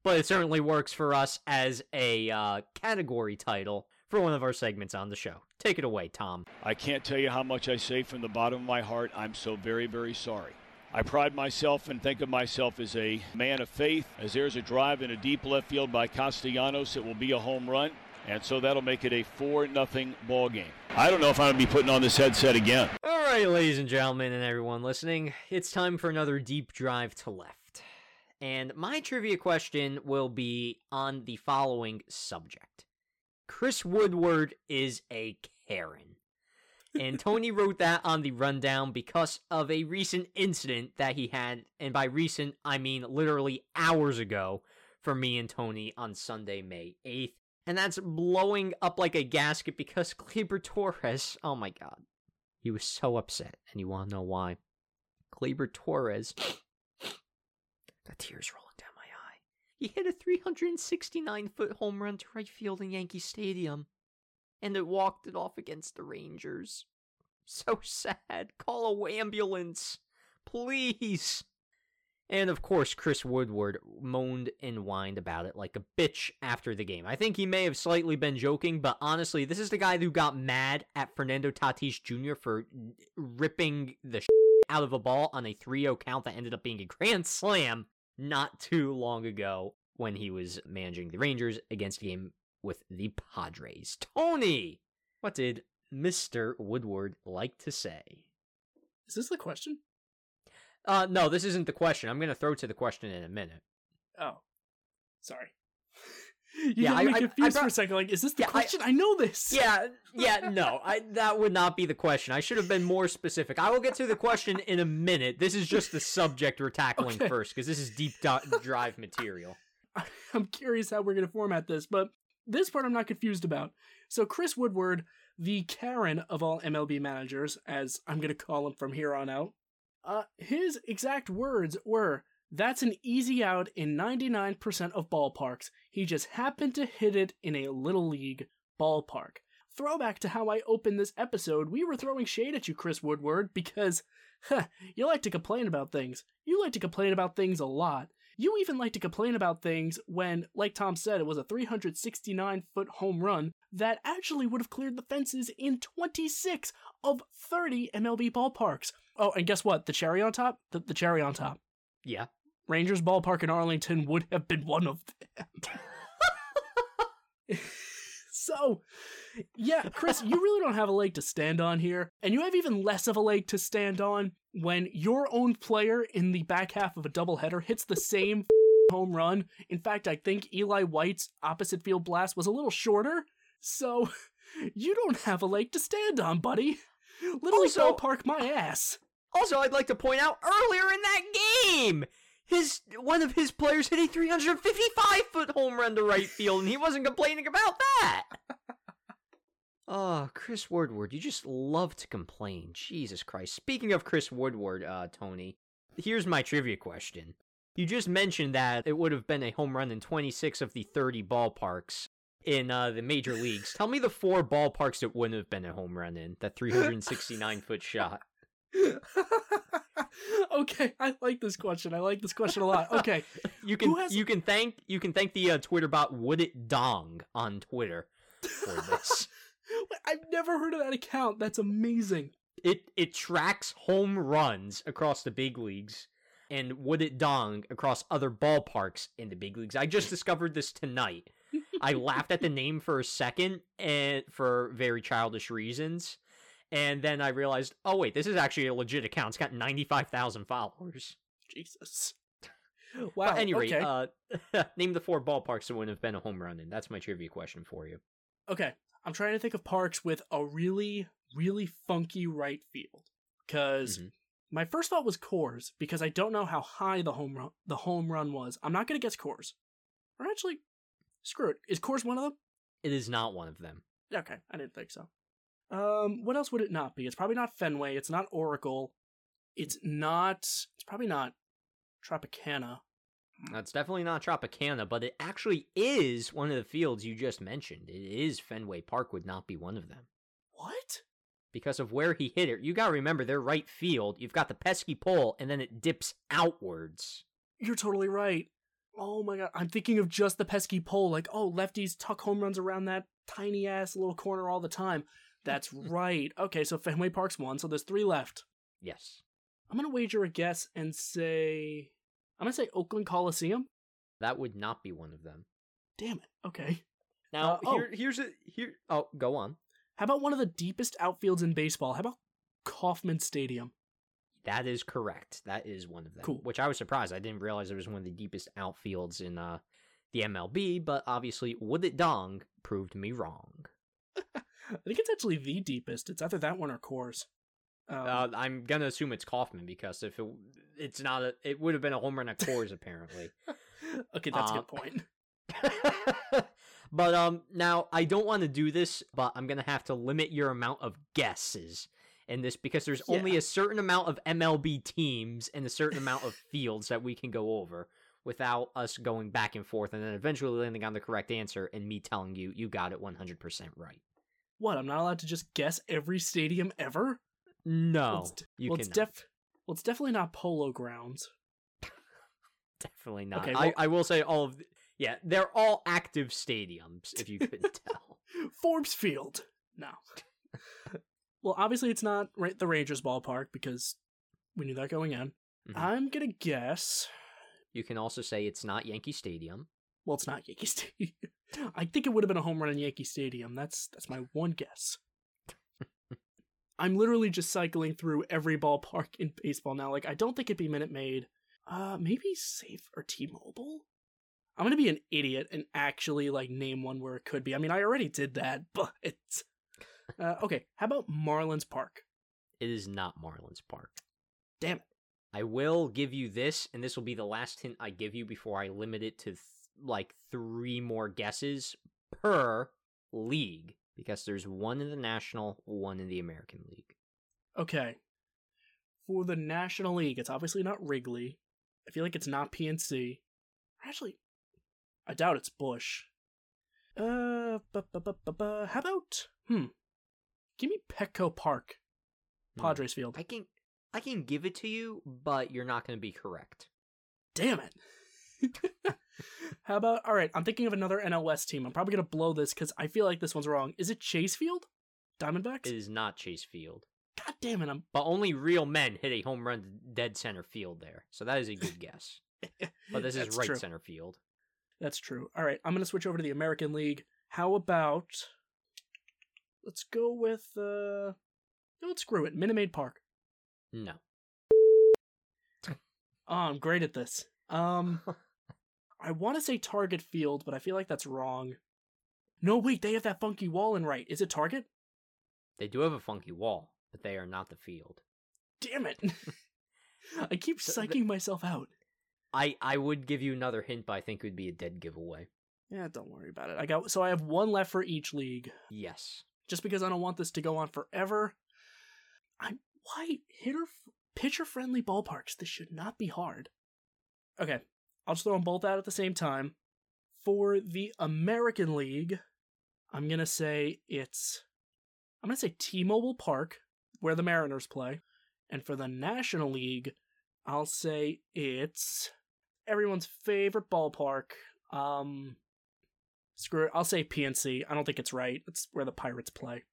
but it certainly works for us as a uh, category title for one of our segments on the show. Take it away, Tom. I can't tell you how much I say from the bottom of my heart. I'm so very, very sorry. I pride myself and think of myself as a man of faith. As there's a drive in a deep left field by Castellanos, it will be a home run. And so that'll make it a 4 nothing ball game. I don't know if I'm going to be putting on this headset again. All right, ladies and gentlemen, and everyone listening, it's time for another deep drive to left. And my trivia question will be on the following subject Chris Woodward is a Karen. And Tony wrote that on the rundown because of a recent incident that he had. And by recent, I mean literally hours ago for me and Tony on Sunday, May 8th. And that's blowing up like a gasket because Gleyber Torres, oh my god, he was so upset. And you want to know why? Gleyber Torres, got tears rolling down my eye. He hit a 369 foot home run to right field in Yankee Stadium, and it walked it off against the Rangers. So sad. Call a ambulance, please. And of course, Chris Woodward moaned and whined about it like a bitch after the game. I think he may have slightly been joking, but honestly, this is the guy who got mad at Fernando Tatis Jr. for ripping the out of a ball on a 3 0 count that ended up being a grand slam not too long ago when he was managing the Rangers against a game with the Padres. Tony! What did Mr. Woodward like to say? Is this the question? Uh, no, this isn't the question. I'm gonna throw to the question in a minute. Oh, sorry. You Yeah, I- me I- I confused for a second. Like, is this the Yeah, question? I, know this. Yeah, yeah, no, I that would not be the question. I should have been more specific. I will get to the question in a minute. This is just the subject we're tackling Okay. first because this is deep di- drive material. I'm curious how we're going to format this, but this part I'm not confused about. So, Chris Woodward, the Karen of all MLB managers, as I'm going to call him from here on out, uh, his exact words were, That's an easy out in 99% of ballparks. He just happened to hit it in a little league ballpark. Throwback to how I opened this episode, we were throwing shade at you, Chris Woodward, because huh, you like to complain about things. You like to complain about things a lot. You even like to complain about things when, like Tom said, it was a 369 foot home run that actually would have cleared the fences in 26 of 30 MLB ballparks. Oh, and guess what? The cherry on top? The, the cherry on top. Yeah. Rangers ballpark in Arlington would have been one of them. so, yeah, Chris, you really don't have a leg to stand on here, and you have even less of a leg to stand on when your own player in the back half of a doubleheader hits the same home run. In fact, I think Eli White's opposite field blast was a little shorter, so you don't have a leg to stand on, buddy. Literally Also- ballpark my ass. Also, I'd like to point out earlier in that game, his one of his players hit a 355 foot home run to right field, and he wasn't complaining about that. Oh, Chris Woodward, you just love to complain. Jesus Christ. Speaking of Chris Woodward, uh, Tony, here's my trivia question. You just mentioned that it would have been a home run in 26 of the 30 ballparks in uh, the major leagues. Tell me the four ballparks it wouldn't have been a home run in, that 369 foot shot. okay, I like this question. I like this question a lot. Okay, You can has- you can thank you can thank the uh, Twitter bot Would It Dong on Twitter for this. I've never heard of that account. That's amazing. it it tracks home runs across the big leagues and Would It Dong across other ballparks in the big leagues. I just discovered this tonight. I laughed at the name for a second and for very childish reasons. And then I realized, oh wait, this is actually a legit account. It's got 95,000 followers. Jesus. Wow. But anyway, okay. uh, name the four ballparks that wouldn't have been a home run in. That's my trivia question for you. okay. I'm trying to think of parks with a really, really funky right field. Because Mhm. my first thought was Coors, because I don't know how high the home run the home run was. I'm not gonna guess Coors. Or actually, screw it. Is Coors one of them? It is not one of them. Okay, I didn't think so. Um, what else would it not be? It's probably not Fenway. It's not Oracle. It's not. It's probably not Tropicana. That's definitely not Tropicana, but it actually is one of the fields you just mentioned. It is Fenway Park would not be one of them. What? Because of where he hit it. You gotta remember they're right field, you've got the pesky pole, and then it dips outwards. You're totally right. Oh my god, I'm thinking of just the pesky pole. Like, oh, lefties tuck home runs around that tiny ass little corner all the time. That's right. Okay, so Fenway Park's one, so there's three left. Yes. I'm gonna wager a guess and say. I'm gonna say Oakland Coliseum. That would not be one of them. Damn it. Okay. Now Uh, oh. here here's a here oh go on. How about one of the deepest outfields in baseball? How about Kauffman Stadium? That is correct. That is one of them. Cool. Which I was surprised. I didn't realize it was one of the deepest outfields in uh the MLB, but obviously Would It Dong proved me wrong. I think it's actually the deepest. It's either that one or Coors. Um, Uh, I'm gonna assume it's Kauffman because if it, it's not a, it would have been a home run at Coors apparently. okay, that's a uh, good point. but um, now I don't want to do this, but I'm gonna have to limit your amount of guesses in this because there's only a certain amount of MLB teams and a certain amount of fields that we can go over without us going back and forth and then eventually landing on the correct answer and me telling you you got it 100% right. What? I'm not allowed to just guess every stadium ever? No, it's d- you well, it's def- well, it's definitely not Polo Grounds. definitely not. Okay, I, I will say all of the, yeah, they're all active stadiums if you couldn't tell. Forbes Field. No. well, obviously it's not right the Rangers ballpark because we knew that going in. Mhm. I'm gonna guess. You can also say it's not Yankee Stadium. Well, it's not Yankee Stadium. I think it would have been a home run in Yankee Stadium. That's that's my one guess. I'm literally just cycling through every ballpark in baseball now. Like I don't think it'd be Minute Maid. Uh, maybe Safe or T-Mobile. I'm gonna be an idiot and actually like name one where it could be. I mean, I already did that, but it's uh, okay. How about Marlins Park? It is not Marlins Park. Damn it. I will give you this, and this will be the last hint I give you before I limit it to th- like three more guesses per league because there's one in the National, one in the American League. Okay. For the National League, it's obviously not Wrigley. I feel like it's not PNC. Actually, I doubt it's Busch. Uh, bu- bu- bu- bu- how about hmm? Give me Petco Park, Hmm. Padres Field. I can I can give it to you, but you're not going to be correct. Damn it! How about all right? I'm thinking of another NLS team. I'm probably gonna blow this because I feel like this one's wrong. Is it Chase Field? Diamondbacks? It is not Chase Field. God damn it! I'm But only real men hit a home run to dead center field there. So that is a good guess. But this is That's right true. center field. That's true. All right, I'm gonna switch over to the American League. How about let's go with uh, no, let's screw it. Minute Maid Park. No. Oh, I'm great at this. Um, I want to say Target Field, but I feel like that's wrong. No, wait, they have that funky wall in right. Is it Target? They do have a funky wall, but they are not the field. Damn it! I keep So psyching myself out. I, I would give you another hint, but I think it would be a dead giveaway. Yeah, don't worry about it. I got so I have one left for each league. Yes. Just because I don't want this to go on forever. I'm why hitter pitcher friendly ballparks. This should not be hard. Okay, I'll just throw them both out at the same time. For the American League, I'm gonna say it's I'm gonna say T-Mobile Park, where the Mariners play, and for the National League, I'll say it's everyone's favorite ballpark. Um, screw it. I'll say PNC. I don't think it's right. It's where the Pirates play.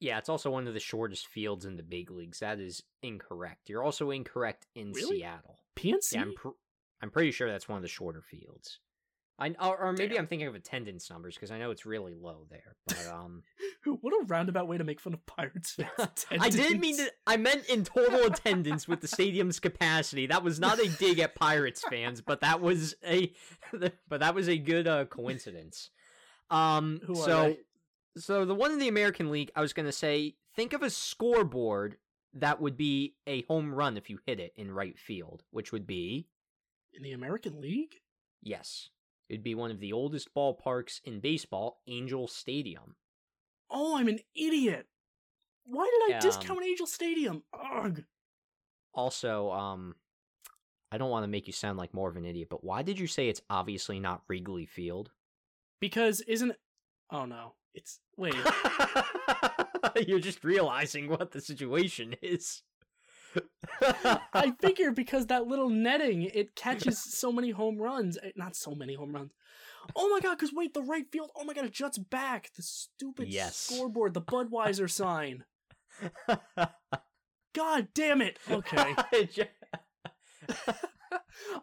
Yeah, it's also one of the shortest fields in the big leagues. That is incorrect. You're also incorrect in Really? Seattle. PNC. Yeah, I'm pr- I'm pretty sure that's one of the shorter fields. I or, or maybe Damn. I'm thinking of attendance numbers because I know it's really low there. But um, what a roundabout way to make fun of Pirates fans. I didn't mean to. I meant in total attendance with the stadium's capacity. That was not a dig at Pirates fans, but that was a, but that was a good uh, coincidence. Um, Who so, so the one in the American League, I was gonna say, think of a scoreboard that would be a home run if you hit it in right field, which would be in the American League. yes, it'd be one of the oldest ballparks in baseball, Angel Stadium. Oh, I'm an idiot. Why did I Um, discount Angel Stadium? Ugh. Also, um, I don't want to make you sound like more of an idiot, but why did you say it's obviously not Wrigley Field? Because isn't Oh no. It's wait. You're just realizing what the situation is. I figure because that little netting, it catches so many home runs. Eh, Not so many home runs. Oh my god, because wait, the right field. Oh my god, it juts back. The stupid Yes. scoreboard, the Budweiser sign. God damn it. Okay.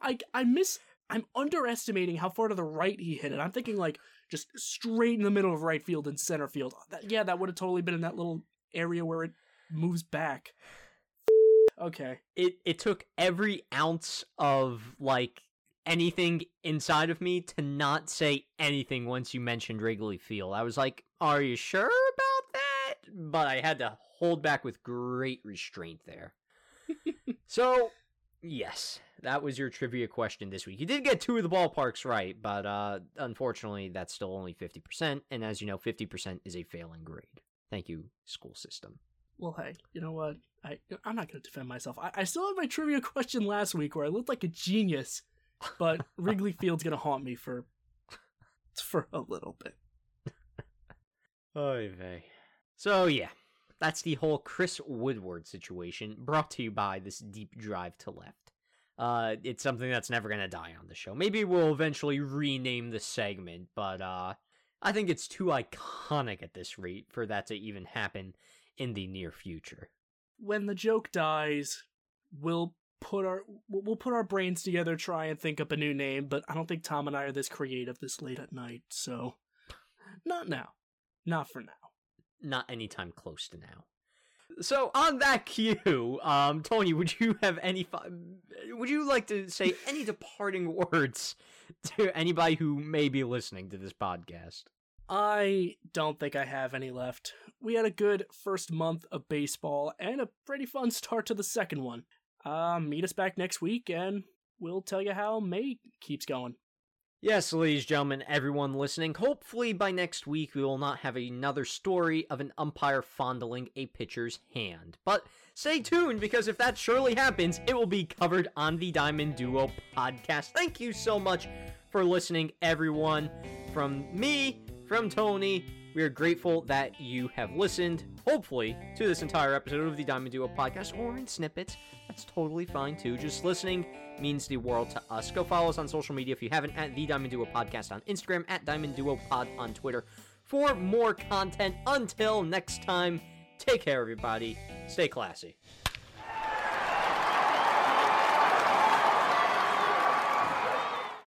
I I miss I'm underestimating how far to the right he hit it. I'm thinking like just straight in the middle of right field and center field. That, yeah, that would have totally been in that little area where it moves back. Okay. it it took every ounce of like anything inside of me to not say anything once you mentioned Wrigley Field. I was like, "Are you sure about that?" But I had to hold back with great restraint there. so, yes, that was your trivia question this week. You did get two of the ballparks right, but uh unfortunately that's still only 50%, and as you know, 50% is a failing grade. Thank you, school system. Well, hey, you know what? I I'm not going to defend myself. I, I still have my trivia question last week where I looked like a genius, but Wrigley Field's going to haunt me for for a little bit. Oy vey. So yeah, that's the whole Chris Woodward situation, brought to you by this deep drive to left. Uh, it's something that's never gonna die on the show. Maybe we'll eventually rename the segment, but uh, I think it's too iconic at this rate for that to even happen in the near future. When the joke dies, we'll put our we'll put our brains together, try and think up a new name. But I don't think Tom and I are this creative this late at night, so not now, not for now. Not anytime close to now. So on that cue, um, Tony, would you have any? Fi- would you like to say any departing words to anybody who may be listening to this podcast? I don't think I have any left. We had a good first month of baseball and a pretty fun start to the second one. Uh, meet us back next week and we'll tell you how May keeps going. Yes, ladies and gentlemen, everyone listening, hopefully by next week we will not have another story of an umpire fondling a pitcher's hand. But stay tuned because if that surely happens, it will be covered on the Diamond Duo podcast. Thank you so much for listening, everyone. From me, from Tony, We are grateful that you have listened, hopefully, to this entire episode of the Diamond Duo podcast or in snippets. That's totally fine too. Just listening means the world to us. Go follow us on social media if you haven't at the Diamond Duo podcast on Instagram, at Diamond Duo Pod on Twitter for more content. Until next time, take care, everybody. Stay classy.